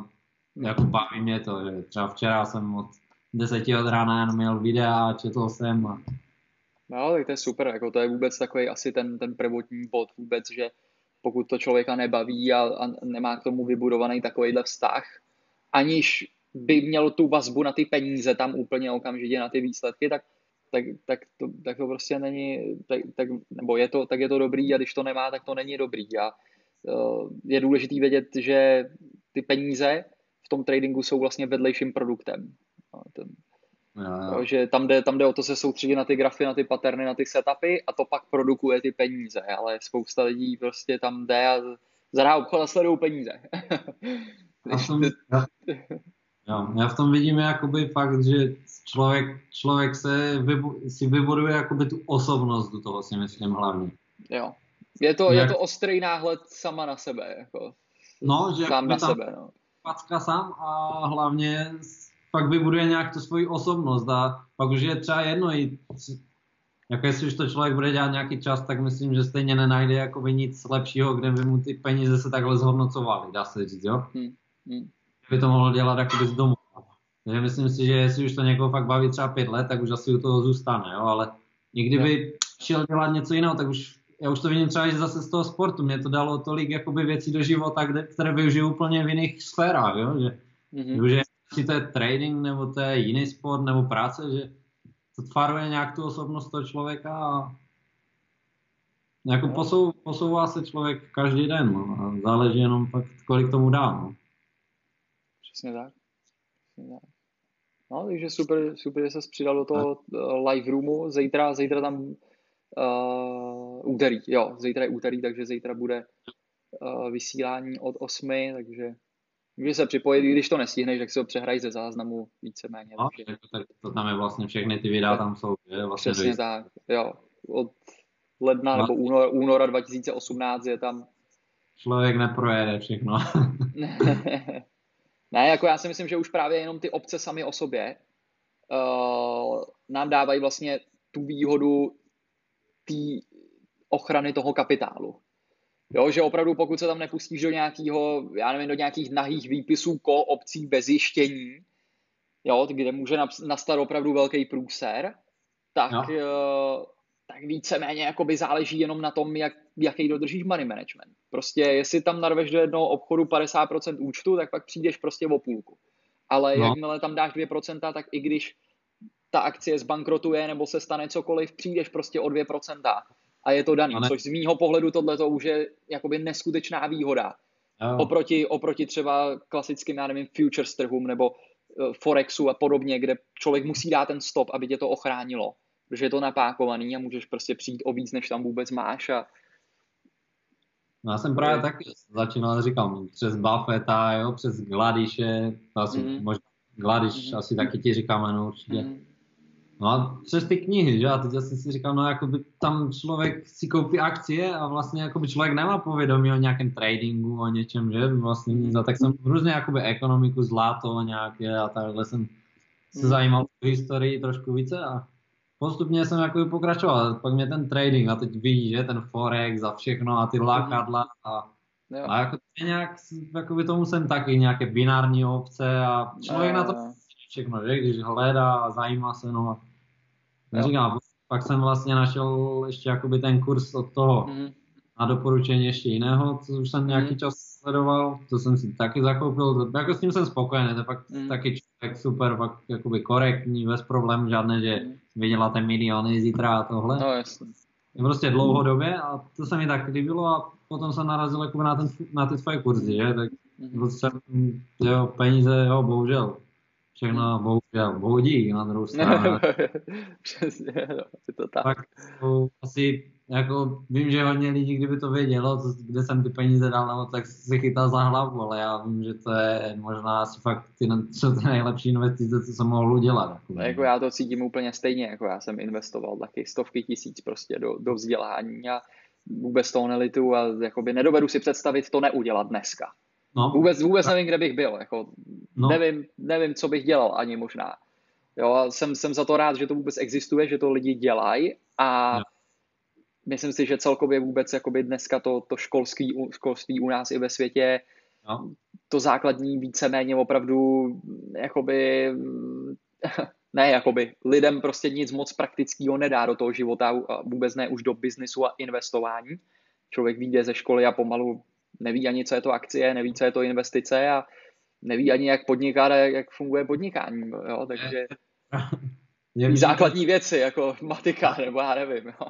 Speaker 2: jako baví mě to, že třeba včera jsem od deseti od rána jenom měl videa a četl jsem a...
Speaker 1: No, tak to je super, jako to je vůbec takový asi ten, ten prvotní bod vůbec, že pokud to člověka nebaví a, a nemá k tomu vybudovaný takovýhle vztah, aniž by měl tu vazbu na ty peníze tam úplně okamžitě na ty výsledky, tak tak, tak, to, tak to prostě není, tak, tak, nebo je to, tak je to dobrý a když to nemá, tak to není dobrý. A uh, je důležitý vědět, že ty peníze v tom tradingu jsou vlastně vedlejším produktem. No, ten, no, no. Že tam jde, tam jde o to se soustředit na ty grafy, na ty paterny, na ty setupy a to pak produkuje ty peníze, ale spousta lidí prostě tam jde a zadá obchod a sledují peníze.
Speaker 2: Já, tom, já, já v tom vidím jakoby fakt, že člověk, člověk se vybu, si vybuduje jakoby tu osobnost do toho, si myslím hlavně.
Speaker 1: Jo. Je to, Jak... je to ostrý náhled sama na sebe, jako.
Speaker 2: No, že sám na tam sebe, no. Packa sám a hlavně pak vybuduje nějak tu svoji osobnost a pak už je třeba jedno i jako jestli už to člověk bude dělat nějaký čas, tak myslím, že stejně nenajde jakoby nic lepšího, kde by mu ty peníze se takhle zhodnocovaly, dá se říct, jo? Hmm. Hmm. By to mohl dělat jakoby z domu. Takže myslím si, že jestli už to někoho fakt baví třeba pět let, tak už asi u toho zůstane, jo, ale i kdyby šel dělat něco jiného, tak už já už to vidím třeba i zase z toho sportu. Mě to dalo tolik jakoby věcí do života, kde, které využiju úplně v jiných sférách, jo? že, mm-hmm. že si to je trading, nebo to je jiný sport, nebo práce, že to tvaruje nějak tu osobnost toho člověka a jako no. posou, posouvá se člověk každý den, no, a záleží jenom fakt, kolik tomu dá. No.
Speaker 1: Přesně tak. Přesně tak. No, takže super, super, že se přidal do toho uh, live roomu. Zítra, zítra tam uh, úterý, jo, zítra je úterý, takže zítra bude uh, vysílání od 8, takže můžeš se připojit, když to nestihneš, tak si ho přehraj ze záznamu víceméně.
Speaker 2: No, takže... tak to tam je vlastně všechny ty videa tam jsou, je vlastně
Speaker 1: Přesně tak, jo. Od ledna no. nebo února, února 2018 je tam.
Speaker 2: Člověk neprojede všechno.
Speaker 1: Ne, jako já si myslím, že už právě jenom ty obce sami o sobě uh, nám dávají vlastně tu výhodu té ochrany toho kapitálu. Jo, že opravdu pokud se tam nepustíš do nějakého, já nevím, do nějakých nahých výpisů ko obcí bez jištění, jo, kde může nastat opravdu velký průser, tak, no. uh, tak víceméně jakoby záleží jenom na tom, jak, jaký dodržíš money management. Prostě jestli tam narveš do jednoho obchodu 50% účtu, tak pak přijdeš prostě o půlku. Ale no. jakmile tam dáš 2%, tak i když ta akcie zbankrotuje nebo se stane cokoliv, přijdeš prostě o 2% a je to daný, ne... což z mýho pohledu tohle to už je jakoby neskutečná výhoda. Oh. Oproti, oproti třeba klasickým, já nevím, futures trhům nebo uh, Forexu a podobně, kde člověk musí dát ten stop, aby tě to ochránilo, protože je to napákovaný a můžeš prostě přijít o víc, než tam vůbec máš a
Speaker 2: No já jsem právě taky začínal, říkám, přes Buffetta, jo, přes Gladiše, asi mm. možná Gladiš, mm. asi taky ti říkáme, no určitě. Mm. No a přes ty knihy, že? A teď asi si říkal, no jakoby tam člověk si koupí akcie a vlastně jakoby člověk nemá povědomí o nějakém tradingu, o něčem, že? Vlastně nic. A tak jsem různě jakoby ekonomiku, zlato nějaké a takhle jsem se zajímal o historii trošku více a postupně jsem jako pokračoval. Pak mě ten trading a teď víš, že ten forex a všechno a ty lákadla a, a jako nějak, jako by tomu jsem taky nějaké binární obce a člověk na to všechno, že? Když hledá a zajímá se, no a Neříkám, pak jsem vlastně našel ještě jakoby ten kurz od toho mm. na doporučení ještě jiného, co už jsem nějaký mm. čas sledoval, to jsem si taky zakoupil, jako s tím jsem spokojený, to je pak mm. taky člověk super, pak jakoby korektní, bez problémů žádné, že mm. vyděláte miliony zítra a tohle.
Speaker 1: No jasně.
Speaker 2: Prostě dlouhodobě a to se mi tak líbilo a potom jsem narazil jako na, ten, na ty tvoje kurzy, že, tak mm. prostě, jo, peníze, jo, bohužel, všechno bohužel boudí na druhou stranu.
Speaker 1: Přesně, no, je to tak.
Speaker 2: tak to asi jako vím, že hodně lidí, kdyby to vědělo, co, kde jsem ty peníze dal, nebo tak si chytal za hlavu, ale já vím, že to je možná asi fakt ty, co ty nejlepší investice, co jsem mohl udělat. Jako.
Speaker 1: No, jako já to cítím úplně stejně, jako já jsem investoval taky stovky tisíc prostě do, do vzdělání a vůbec toho nelitu a jakoby nedovedu si představit to neudělat dneska. No. Vůbec, vůbec nevím, kde bych byl. Jako, no. nevím, nevím, co bych dělal ani možná. Jo, jsem, jsem za to rád, že to vůbec existuje, že to lidi dělají a no. myslím si, že celkově vůbec jakoby dneska to, to školství, školství u nás i ve světě no. to základní víceméně opravdu jakoby ne jakoby lidem prostě nic moc praktického nedá do toho života a vůbec ne už do biznisu a investování. Člověk vyjde ze školy a pomalu neví ani, co je to akcie, neví, co je to investice a neví ani, jak podniká, jak funguje podnikání. Jo? Takže ví základní věci, jako matika, nebo já nevím. Jo?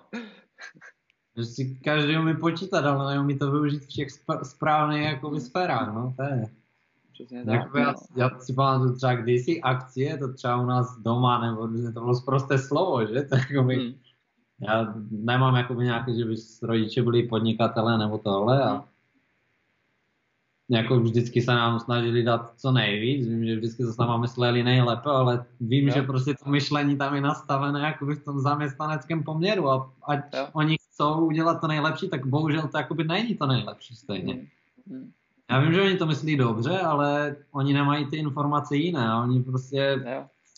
Speaker 2: Si každý umí počítat, ale neumí to využít v těch správných jako sférách, no, to je. Přesně tak, jako já, no. já si pamatuju třeba kdysi akcie, to třeba u nás doma, nebo to bylo prosté slovo, že? To jako by, hmm. Já nemám jakoby nějaké, že by rodiče byli podnikatele nebo tohle a hmm jako vždycky se nám snažili dát co nejvíc, vím, že vždycky se s náma mysleli nejlépe, ale vím, jo. že prostě to myšlení tam je nastavené jako v tom zaměstnaneckém poměru a ať jo. oni chcou udělat to nejlepší, tak bohužel to jakoby není to nejlepší stejně. Hmm. Hmm. Já vím, že oni to myslí dobře, ale oni nemají ty informace jiné a oni prostě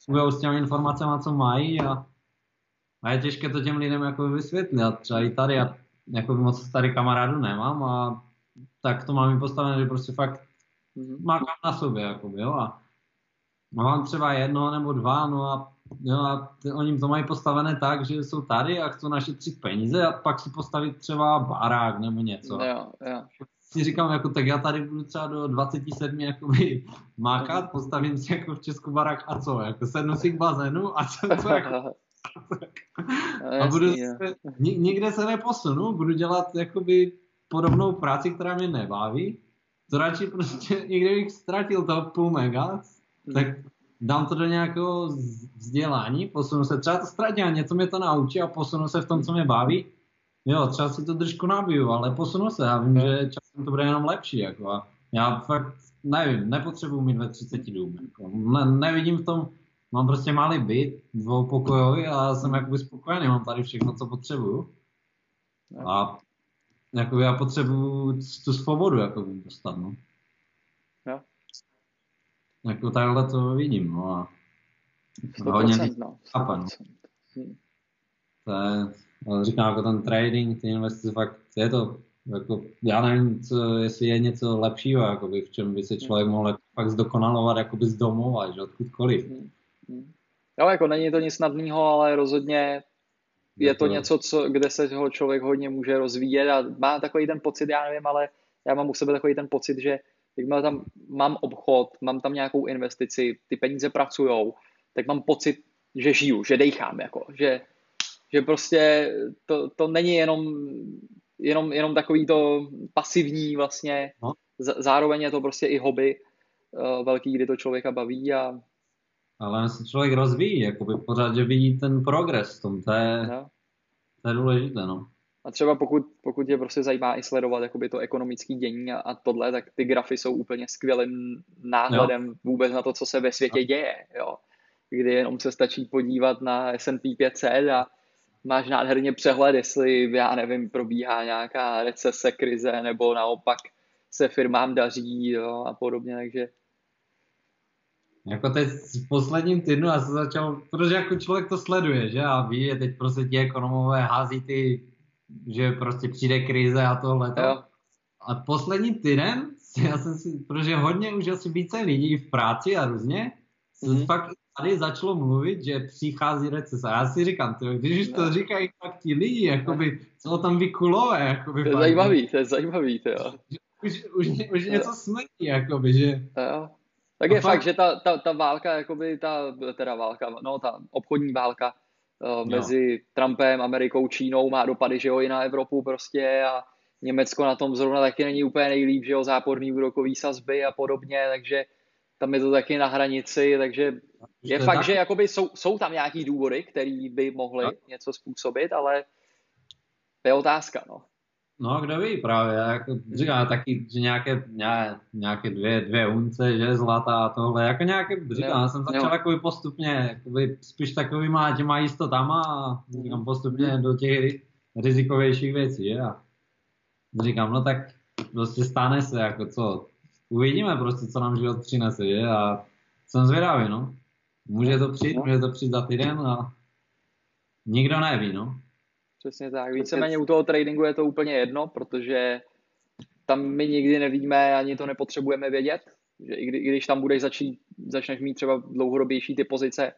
Speaker 2: fungují s těmi informacemi, co mají a, a je těžké to těm lidem jako vysvětlit. A třeba i tady, já jako moc starý kamarádu nemám a tak to mám postavené, že prostě fakt mhm. makám na sobě, jakoby, jo, a mám třeba jedno nebo dva, no a, jo, a ty, oni to mají postavené tak, že jsou tady a chcou našetřit peníze a pak si postavit třeba barák nebo něco.
Speaker 1: Jo, jo.
Speaker 2: Si říkám, jako tak já tady budu třeba do 27 jakoby mákat, postavím si jako v Česku barák a co, jako sednu si k bazénu a co, co jako, a budu se, nikde se neposunu, budu dělat jakoby podobnou práci, která mě nebaví, to radši prostě, i kdybych ztratil toho půl mega, hmm. tak dám to do nějakého vzdělání, posunu se, třeba to ztratím a něco mě to naučí a posunu se v tom, co mě baví. Jo, třeba si to držku nabiju, ale posunu se, já vím, že časem to bude jenom lepší, jako a já fakt nevím, nepotřebuji mít ve 30 dům, jako, ne, nevidím v tom, mám prostě malý byt, dvoupokojový a jsem jakoby spokojený, mám tady všechno, co potřebuju. A jako já potřebuju tu svobodu jako dostat, no.
Speaker 1: Jo.
Speaker 2: Jako takhle to vidím, no a
Speaker 1: 100%, hodně no, 100%.
Speaker 2: Hm. to je, říkám, jako ten trading, ty investice, fakt je to, jako, já nevím, co, jestli je něco lepšího, jakoby, v čem by se člověk mohl fakt zdokonalovat jakoby z domova, že odkudkoliv. Hmm.
Speaker 1: Jo, jako není to nic snadného, ale rozhodně je to něco, co, kde se ho člověk hodně může rozvíjet a má takový ten pocit, já nevím, ale já mám u sebe takový ten pocit, že jakmile tam mám obchod, mám tam nějakou investici, ty peníze pracujou, tak mám pocit, že žiju, že dejchám, jako, že, že prostě to, to není jenom, jenom, jenom takový to pasivní vlastně, no. zároveň je to prostě i hobby uh, velký, kdy to člověka baví a
Speaker 2: ale se člověk rozvíjí, jakoby pořád, že vidí ten progres v tom, to je, no. to je důležité, no.
Speaker 1: A třeba pokud, pokud je prostě zajímá i sledovat jakoby to ekonomické dění a, a tohle, tak ty grafy jsou úplně skvělým náhledem jo. vůbec na to, co se ve světě jo. děje, jo. Kdy jenom se stačí podívat na S&P 500 a máš nádherně přehled, jestli, já nevím, probíhá nějaká recese, krize, nebo naopak se firmám daří jo, a podobně, takže
Speaker 2: jako teď v posledním týdnu já jsem začal, protože jako člověk to sleduje, že a ví, že teď prostě ti ekonomové hází ty, že prostě přijde krize a tohle. A poslední týden, já jsem si, protože hodně už asi více lidí v práci a různě, mm-hmm. fakt tady začalo mluvit, že přichází recese. A já si říkám, tyjo, když už to říkají fakt ti lidi, jakoby, co tam vykulové, jakoby.
Speaker 1: To je zajímavý, to je zajímavý, to jo.
Speaker 2: Už, už, už něco smrdí, jakoby, že...
Speaker 1: Jo. Tak je fakt, že ta, ta, ta válka, jakoby ta, teda válka, no ta obchodní válka uh, mezi Trumpem, Amerikou, Čínou má dopady, že jo, i na Evropu prostě a Německo na tom zrovna taky není úplně nejlíp, že jo, záporný úrokový sazby a podobně, takže tam je to taky na hranici, takže je fakt, tak... že jakoby jsou, jsou tam nějaký důvody, které by mohly něco způsobit, ale to je otázka, no.
Speaker 2: No, kdo ví právě, jako říkám taky, že nějaké, nějaké dvě, dvě unce, že zlata a tohle, jako nějaké, říkám, no, jsem začal no. jako postupně, jakoby spíš takovýma těma jistotama a říkám postupně do těch rizikovějších věcí, že? A říkám, no tak prostě stane se, jako co, uvidíme prostě, co nám život přinese, že? A jsem zvědavý, no. Může to přijít, může to přijít za týden a nikdo neví, no.
Speaker 1: Přesně tak. Víceméně u toho tradingu je to úplně jedno, protože tam my nikdy nevíme, ani to nepotřebujeme vědět. Že i, kdy, i když tam budeš začít, začneš mít třeba dlouhodobější ty pozice,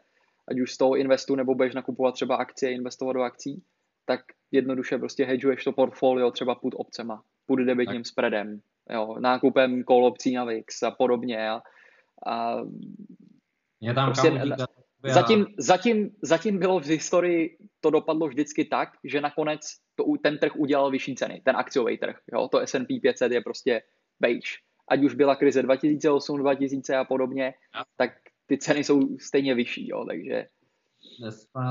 Speaker 1: ať už z toho investu nebo budeš nakupovat třeba akcie, investovat do akcí, tak jednoduše prostě hedžuješ to portfolio třeba pod opcema, pod debitním tak. spreadem, jo, nákupem call opcí na VIX a podobně. A, a
Speaker 2: je tam prostě,
Speaker 1: Zatím, zatím, zatím bylo v historii, to dopadlo vždycky tak, že nakonec to, ten trh udělal vyšší ceny, ten akciový trh. Jo? To S&P 500 je prostě beige. Ať už byla krize 2008, 2000 a podobně, ja. tak ty ceny jsou stejně vyšší. Jo? Takže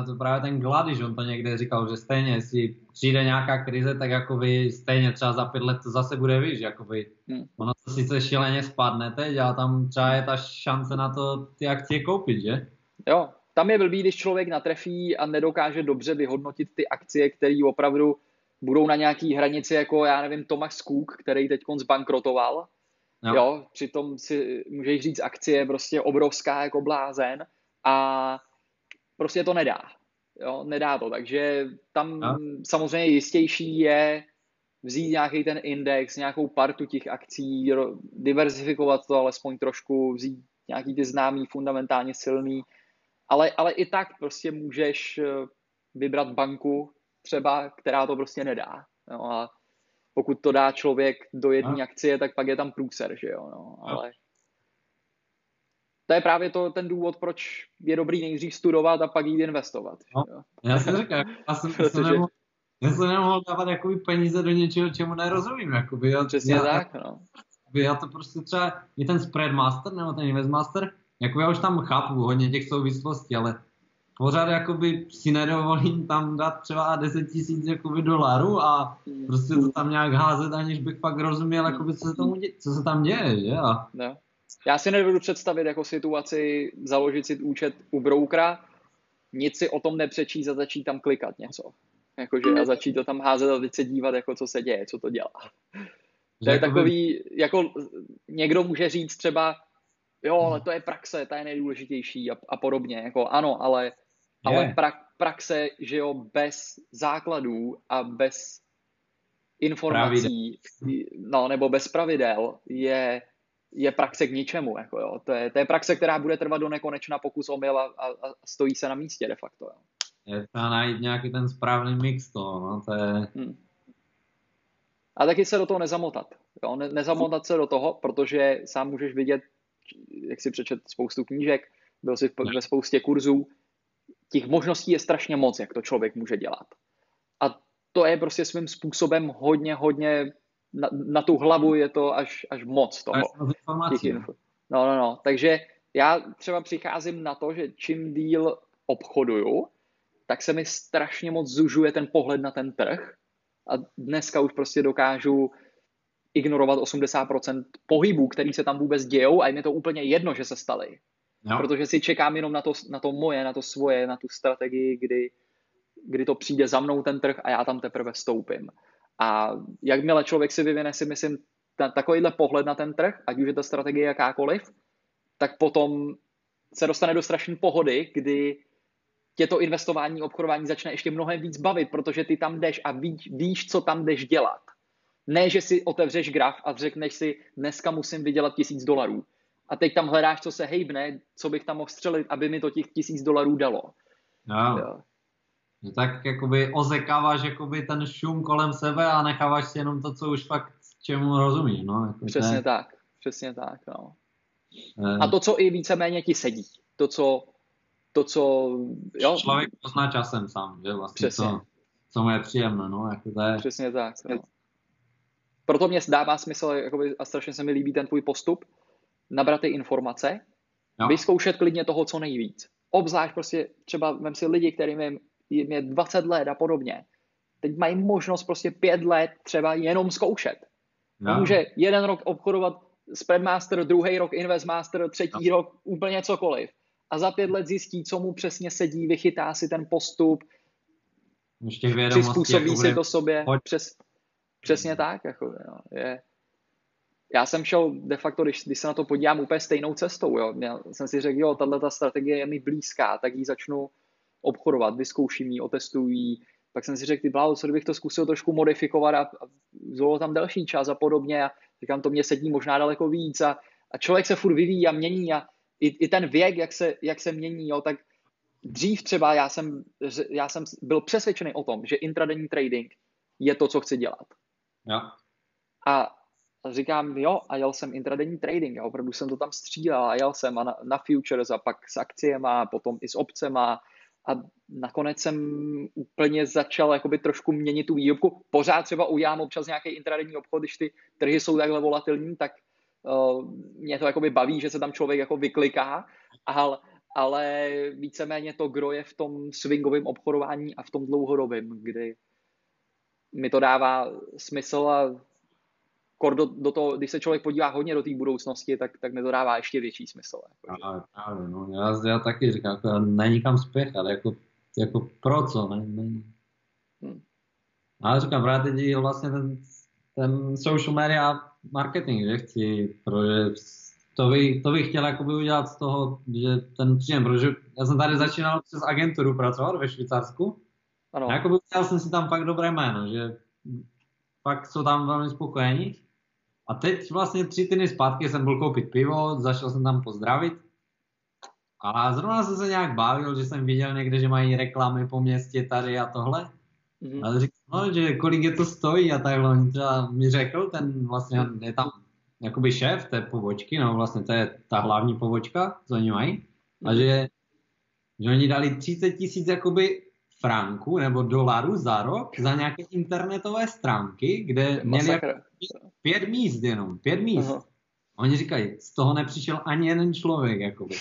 Speaker 2: to právě ten Gladiš, on to někde říkal, že stejně, jestli přijde nějaká krize, tak jakoby stejně třeba za pět let to zase bude víš, jakoby hmm. ono to sice šíleně spadne teď, ale tam třeba je ta šance na to ty akcie koupit, že?
Speaker 1: Jo, tam je blbý, když člověk natrefí a nedokáže dobře vyhodnotit ty akcie, které opravdu budou na nějaký hranici, jako já nevím, Thomas Cook, který teď zbankrotoval. Jo. jo, přitom si můžeš říct, akcie je prostě obrovská jako blázen a prostě to nedá. Jo, nedá to, takže tam jo. samozřejmě jistější je vzít nějaký ten index, nějakou partu těch akcí, diverzifikovat to alespoň trošku, vzít nějaký ty známý, fundamentálně silný ale, ale i tak prostě můžeš eh, vybrat banku třeba, která to prostě nedá. No a pokud to dá člověk do jedné akcie, tak pak je tam průser, že jo, no, ale to je právě to, ten důvod, proč je dobrý nejdřív studovat a pak jít investovat.
Speaker 2: No, já jsem říkal, já jsem, Protože... jsem nemohl, já jsem nemohl dávat jakoby peníze do něčeho, čemu nerozumím. Jakoby, já,
Speaker 1: Přesně
Speaker 2: já,
Speaker 1: tak, no.
Speaker 2: Já to prostě třeba, je ten spread master nebo ten invest master, jako já už tam chápu hodně těch souvislostí, ale pořád jakoby si nedovolím tam dát třeba 10 tisíc jakoby dolarů a prostě to tam nějak házet, aniž bych pak rozuměl, jakoby, co, se tomu dě, co se tam děje, že? A...
Speaker 1: No. Já si nedovedu představit jako situaci založit si účet u broukra, nic si o tom nepřečíst a začít tam klikat něco. Jakože a začít to tam házet a teď se dívat, jako co se děje, co to dělá. To je takový, jako někdo může říct třeba, jo, ale to je praxe, ta je nejdůležitější a, a podobně. Jako ano, ale ale pra, praxe, že jo, bez základů a bez informací, pravidel. no, nebo bez pravidel, je, je praxe k ničemu. Jako jo. To, je, to je praxe, která bude trvat do nekonečna pokus omyl a, a, a stojí se na místě de facto. Jo.
Speaker 2: Je to najít nějaký ten správný mix toho, no, to je... Hmm.
Speaker 1: A taky se do toho nezamotat. Jo? Ne, nezamotat se do toho, protože sám můžeš vidět, jak si přečet spoustu knížek, byl jsi ve spoustě kurzů, těch možností je strašně moc, jak to člověk může dělat. A to je prostě svým způsobem hodně, hodně na, na tu hlavu je to až, až moc toho. No, no, no. Takže já třeba přicházím na to, že čím díl obchoduju, tak se mi strašně moc zužuje ten pohled na ten trh a dneska už prostě dokážu ignorovat 80% pohybů, který se tam vůbec dějou a je mi to úplně jedno, že se staly. No. Protože si čekám jenom na to, na to moje, na to svoje, na tu strategii, kdy, kdy to přijde za mnou ten trh a já tam teprve vstoupím. A jakmile člověk si vyvine, si myslím, ten, takovýhle pohled na ten trh, ať už je ta strategie jakákoliv, tak potom se dostane do strašné pohody, kdy tě to investování, obchodování začne ještě mnohem víc bavit, protože ty tam jdeš a víš, víš, co tam jdeš dělat. Ne, že si otevřeš graf a řekneš si, dneska musím vydělat tisíc dolarů. A teď tam hledáš, co se hejbne, co bych tam mohl střelit, aby mi to těch tisíc dolarů dalo.
Speaker 2: No. Jo. No tak jakoby ozekáváš jakoby ten šum kolem sebe a necháváš si jenom to, co už fakt čemu rozumíš. No,
Speaker 1: jako přesně to... tak, přesně tak. No. Eh. A to, co i víceméně ti sedí. To, co, to, co jo.
Speaker 2: Člověk pozná časem sám, že vlastně Přesně. Co, co mu je příjemné. No, jako to je...
Speaker 1: Přesně tak. No. Proto mě dává smysl jakoby, a strašně se mi líbí ten tvůj postup, nabrat ty informace, no. vyzkoušet klidně toho, co nejvíc. Obzvlášť prostě třeba vem si lidi, kterým je, je 20 let a podobně. Teď mají možnost prostě pět let třeba jenom zkoušet. No. Může jeden rok obchodovat Spreadmaster, druhý rok Investmaster, třetí no. rok úplně cokoliv. A za pět let zjistí, co mu přesně sedí, vychytá si ten postup, přizpůsobí si to sobě. Přes, přesně tak. Jako, jo, je, já jsem šel de facto, když, když se na to podívám, úplně stejnou cestou. Jo. Já jsem si řekl, jo, tahle ta strategie je mi blízká, tak ji začnu obchodovat, vyzkouším ji, otestuji ji. Pak jsem si řekl, ty bláho, co kdybych to zkusil trošku modifikovat a, a zvolil tam další čas a podobně. A říkám, to mě sedí možná daleko víc. A, a člověk se furt vyvíjí a mění. A i, i ten věk, jak se, jak se mění, jo, tak dřív třeba já jsem, já jsem byl přesvědčený o tom, že intradenní trading je to, co chci dělat.
Speaker 2: Ja.
Speaker 1: A říkám, jo, a jel jsem intradenní trading a opravdu jsem to tam střílel a jel jsem a na, na futures a pak s akciema a potom i s obcema a nakonec jsem úplně začal jakoby trošku měnit tu výrobku. Pořád třeba ujám občas nějaký intradenní obchod, když ty trhy jsou takhle volatilní, tak uh, mě to jakoby baví, že se tam člověk jako vykliká, ale, ale víceméně to gro je v tom swingovém obchodování a v tom dlouhodobém, kdy mi to dává smysl a do, do toho, když se člověk podívá hodně do té budoucnosti, tak, tak mi to dává ještě větší smysl.
Speaker 2: Jako, právě, no. já, já taky říkám, jako, není kam spěchat, jako, jako pro co, ne, ne. Hmm. Ale říkám, právě teď vlastně ten, ten social media marketing, že chci, protože to, by, to bych chtěl jakoby udělat z toho, že ten příjem, protože já jsem tady začínal přes agenturu pracovat ve Švýcarsku ano. A jakoby chtěl jsem si tam fakt dobré jméno, že fakt jsou tam velmi spokojení. A teď vlastně tři týdny zpátky jsem byl koupit pivo, zašel jsem tam pozdravit. A zrovna jsem se nějak bavil, že jsem viděl někde, že mají reklamy po městě tady a tohle. Mm-hmm. A říkal, no, že kolik je to stojí a takhle. On třeba mi řekl, ten vlastně je tam jakoby šéf té pobočky, no vlastně to je ta hlavní pobočka, co oni mají. A mhm. že, že oni dali 30 tisíc jakoby franků nebo dolarů za rok za nějaké internetové stránky, kde měli jako pět míst jenom, pět míst. Uh-huh. Oni říkají, z toho nepřišel ani jeden člověk, jakoby.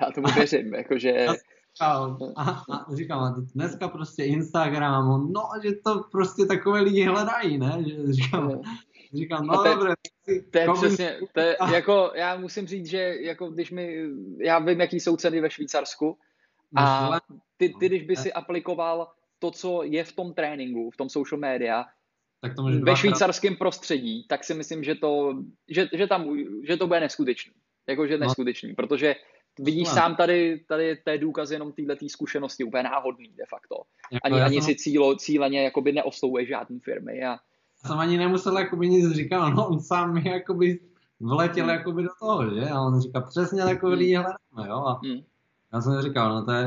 Speaker 1: Já tomu věřím, jakože...
Speaker 2: A, a, a říkám, dneska prostě Instagram, no, že to prostě takové lidi hledají, ne? Že, říkám, říkám, no dobré.
Speaker 1: To je přesně, to je, jako, já musím říct, že jako když mi, já vím, jaký jsou ceny ve Švýcarsku, a ty, ty, když by si aplikoval to, co je v tom tréninku, v tom social media, tak to ve švýcarském prostředí, tak si myslím, že to, že, že tam, že to bude neskutečný. Jakože no. neskutečný, protože vidíš no. sám tady, tady té důkaz jenom téhle zkušenosti, úplně náhodný de facto. Jako ani, ani jsem... si cílo, cíleně jakoby neoslovuje žádný firmy. A...
Speaker 2: Jsem ani nemusel jakoby nic říkat, no on sám mi jakoby vletěl hmm. jakoby do toho, že? A on říká přesně takový hmm. hledáme, jo? A hmm. Já jsem říkal, no to je...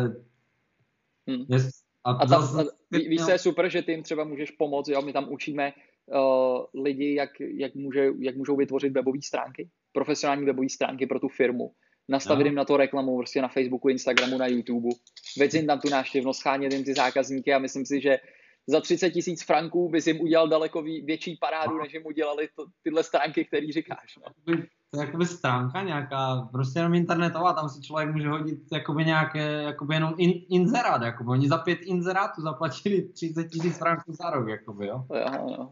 Speaker 1: Hmm. je a, a, tam, a víš, co je super, že ty jim třeba můžeš pomoct, jo? My tam učíme uh, lidi, jak, jak, může, jak můžou vytvořit webové stránky, profesionální webové stránky pro tu firmu nastavit jim na to reklamu prostě na Facebooku, Instagramu, na YouTube, věc jim tam tu návštěvnost, schánět jim ty zákazníky a myslím si, že za 30 tisíc franků bys jim udělal daleko větší parádu, než jim udělali to, tyhle stránky, které říkáš. No.
Speaker 2: To je jakoby stránka nějaká, prostě jenom internetová, tam si člověk může hodit jakoby nějaké, jakoby jenom in, inzerát, jakoby. Oni za pět inzerátů zaplatili 30 tisíc franků za rok, jakoby, jo.
Speaker 1: Jo, jo.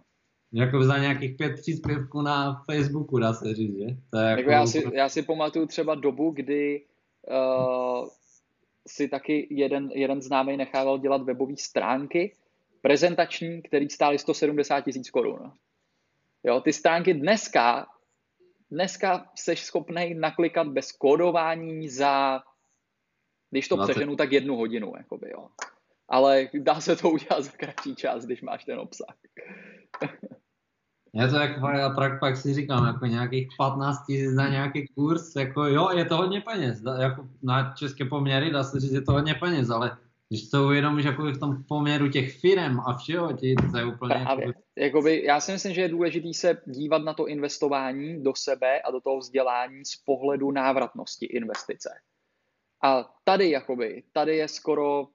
Speaker 2: Jako za nějakých pět příspěvků na Facebooku, dá se říct, že?
Speaker 1: To je jako... jako já, si, já si pamatuju třeba dobu, kdy uh, si taky jeden, jeden známý nechával dělat webové stránky, prezentační, který stály 170 tisíc korun. Jo, ty stránky dneska, dneska seš schopný naklikat bez kódování za, když to 20. přeženu, tak jednu hodinu, jakoby, jo. Ale dá se to udělat za kratší čas, když máš ten obsah.
Speaker 2: Já to jako pak, pak si říkám, jako nějakých 15 tisíc za nějaký kurz, jako jo, je to hodně peněz, jako na české poměry dá se říct, je to hodně peněz, ale když to uvědomíš jako v tom poměru těch firm a všeho, ti, to je úplně...
Speaker 1: Právě. Jako... Jakoby, já si myslím, že je důležité se dívat na to investování do sebe a do toho vzdělání z pohledu návratnosti investice. A tady, jakoby, tady je skoro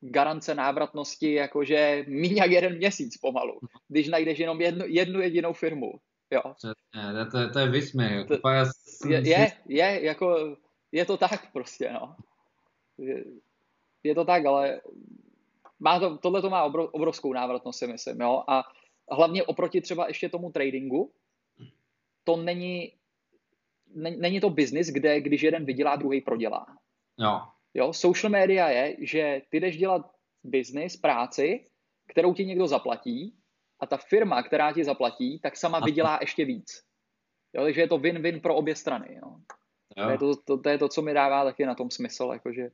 Speaker 1: garance návratnosti jakože méně jak jeden měsíc pomalu, když najdeš jenom jednu, jednu jedinou firmu. Jo.
Speaker 2: Ne, to, je, to je vysměch. Jako
Speaker 1: to, je, je, je, jako, je to tak prostě, no. Je, je to tak, ale má to, tohle to má obrov, obrovskou návratnost, si myslím, jo. A hlavně oproti třeba ještě tomu tradingu, to není, není to biznis, kde když jeden vydělá, druhý prodělá.
Speaker 2: Jo.
Speaker 1: Jo, social media je, že ty jdeš dělat business, práci, kterou ti někdo zaplatí a ta firma, která ti zaplatí, tak sama vydělá ještě víc. Jo, takže je to win-win pro obě strany. Jo. Jo. To, je to, to, to je to, co mi dává taky na tom smysl, jakože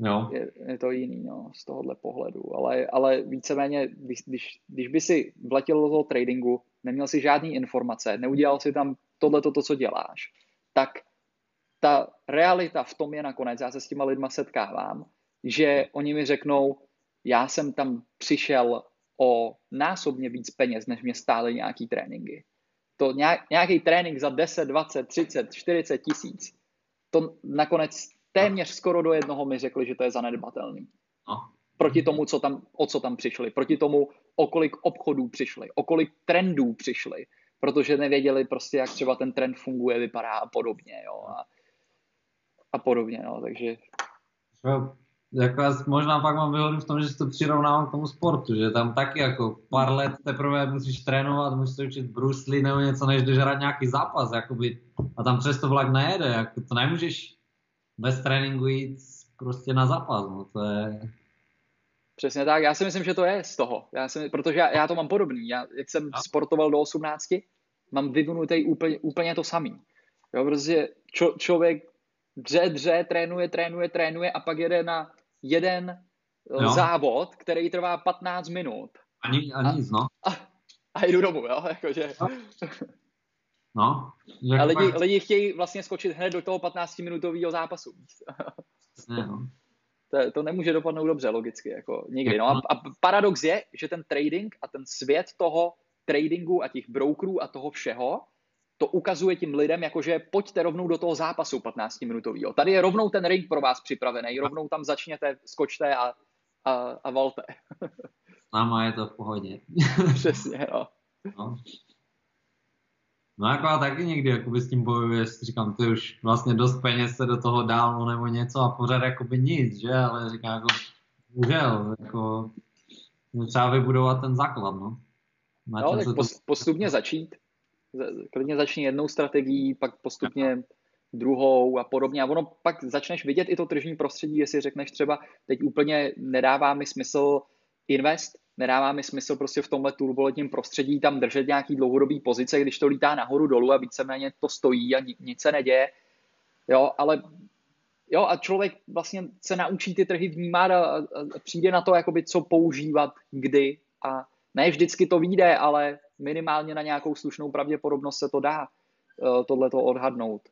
Speaker 2: jo.
Speaker 1: Je, je to jiný no, z tohohle pohledu. Ale, ale víceméně, když, když, když by si vletěl do toho tradingu, neměl si žádný informace, neudělal si tam tohle, to, co děláš, tak ta realita v tom je nakonec, já se s těma lidma setkávám, že oni mi řeknou, já jsem tam přišel o násobně víc peněz, než mě stály nějaký tréninky. To nějaký trénink za 10, 20, 30, 40 tisíc, to nakonec téměř skoro do jednoho mi řekli, že to je zanedbatelný.
Speaker 2: No.
Speaker 1: Proti tomu, co tam, o co tam přišli, proti tomu, o kolik obchodů přišli, o kolik trendů přišli, protože nevěděli prostě, jak třeba ten trend funguje, vypadá a podobně. Jo. A, a podobně, no, takže...
Speaker 2: Jako já možná pak mám výhodu v tom, že si to přirovnávám k tomu sportu, že tam taky jako pár let teprve musíš trénovat, musíš se učit brusli nebo něco, než jdeš hrát nějaký zápas, jakoby, a tam přesto vlak nejede, jako to nemůžeš bez tréninku jít prostě na zápas, no to je...
Speaker 1: Přesně tak, já si myslím, že to je z toho, já si, protože já, já to mám podobný, já, jak jsem a? sportoval do 18, mám vyvinutý úplně, úplně to samý. Jo, protože čo, člověk dře, dře, trénuje, trénuje, trénuje a pak jede na jeden jo. závod, který trvá 15 minut.
Speaker 2: Ani, ani nic, no.
Speaker 1: A, a jdu domů, jo, jakože.
Speaker 2: No. No
Speaker 1: a lidi, pak... lidi chtějí vlastně skočit hned do toho 15-minutového zápasu.
Speaker 2: ne, no.
Speaker 1: to, to nemůže dopadnout dobře, logicky, jako nikdy. No a, a paradox je, že ten trading a ten svět toho tradingu a těch brokerů a toho všeho to ukazuje tím lidem, jakože pojďte rovnou do toho zápasu 15 minutového. Tady je rovnou ten ring pro vás připravený, rovnou tam začněte, skočte a, a, a valte.
Speaker 2: Náma je to v pohodě.
Speaker 1: Přesně, jo.
Speaker 2: No. No jako a taky někdy jakoby s tím bojuješ, říkám, ty už vlastně dost peněz se do toho dál nebo něco a pořád jakoby nic, že, ale říkám jako, užel, jako třeba vybudovat ten základ, no.
Speaker 1: Na no, tak to... postupně začít, klidně začni jednou strategií, pak postupně druhou a podobně. A ono pak začneš vidět i to tržní prostředí, jestli řekneš třeba, teď úplně nedává mi smysl invest, nedává mi smysl prostě v tomhle turbulentním prostředí tam držet nějaký dlouhodobý pozice, když to lítá nahoru dolů a víceméně to stojí a nic se neděje, Jo, ale jo, a člověk vlastně se naučí ty trhy vnímat a, a, a přijde na to, jakoby, co používat, kdy a ne vždycky to vyjde, ale minimálně na nějakou slušnou pravděpodobnost se to dá uh, tohleto odhadnout.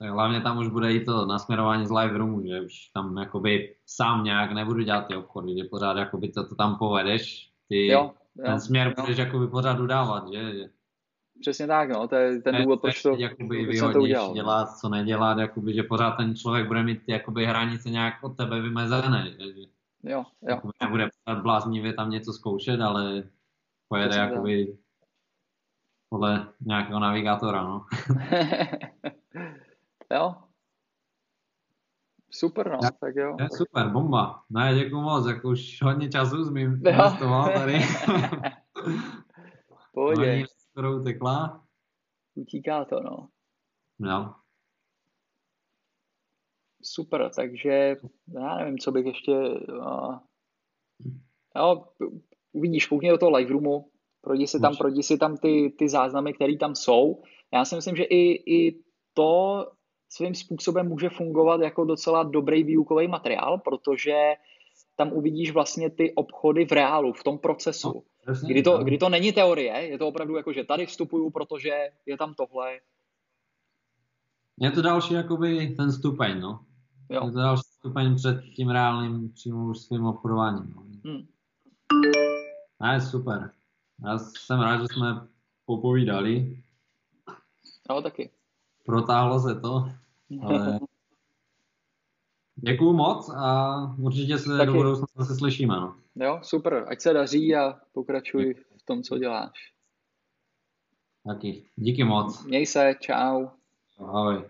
Speaker 2: Tak hlavně tam už bude i to nasměrování z live roomu, že už tam jakoby sám nějak nebudu dělat ty obchody, že pořád jakoby to, to tam povedeš, ty jo, jo, ten směr jo. budeš jakoby pořád udávat, že?
Speaker 1: Přesně tak, no, to je ten důvod, proč to,
Speaker 2: jakoby proč to udělal. dělat, co nedělat, jakoby, že pořád ten člověk bude mít jakoby hranice nějak od tebe vymezené, že?
Speaker 1: Jo, jo.
Speaker 2: Nebude bláznivě tam něco zkoušet, ale pojede Přesně jakoby tak. podle nějakého navigátora, no.
Speaker 1: jo. Super, no, ja, tak jo.
Speaker 2: Je super, bomba. Ne, děkuji moc, jako už hodně času s mým investoval tady.
Speaker 1: Pohodě.
Speaker 2: Skoro utekla.
Speaker 1: Utíká to, no.
Speaker 2: No.
Speaker 1: Super, takže já nevím, co bych ještě... Uh, jo, uvidíš, koukni do toho live roomu, projdi si tam, projdi si tam ty, ty záznamy, které tam jsou. Já si myslím, že i, i to svým způsobem může fungovat jako docela dobrý výukový materiál, protože tam uvidíš vlastně ty obchody v reálu, v tom procesu. No, kdy, to, no. kdy to není teorie, je to opravdu jako, že tady vstupuju, protože je tam tohle.
Speaker 2: Je to další jakoby ten stupeň, no. Jo. Je to další stupeň před tím reálným přímo svým obchodováním. No. Hmm. je super. Já jsem rád, že jsme popovídali.
Speaker 1: Jo, taky.
Speaker 2: Protáhlo se to, ale děkuju moc a určitě se taky. do budoucna se slyšíme. No.
Speaker 1: Jo, super. Ať se daří a pokračuj v tom, co děláš.
Speaker 2: Taky. Díky moc.
Speaker 1: Měj se, čau.
Speaker 2: Ahoj.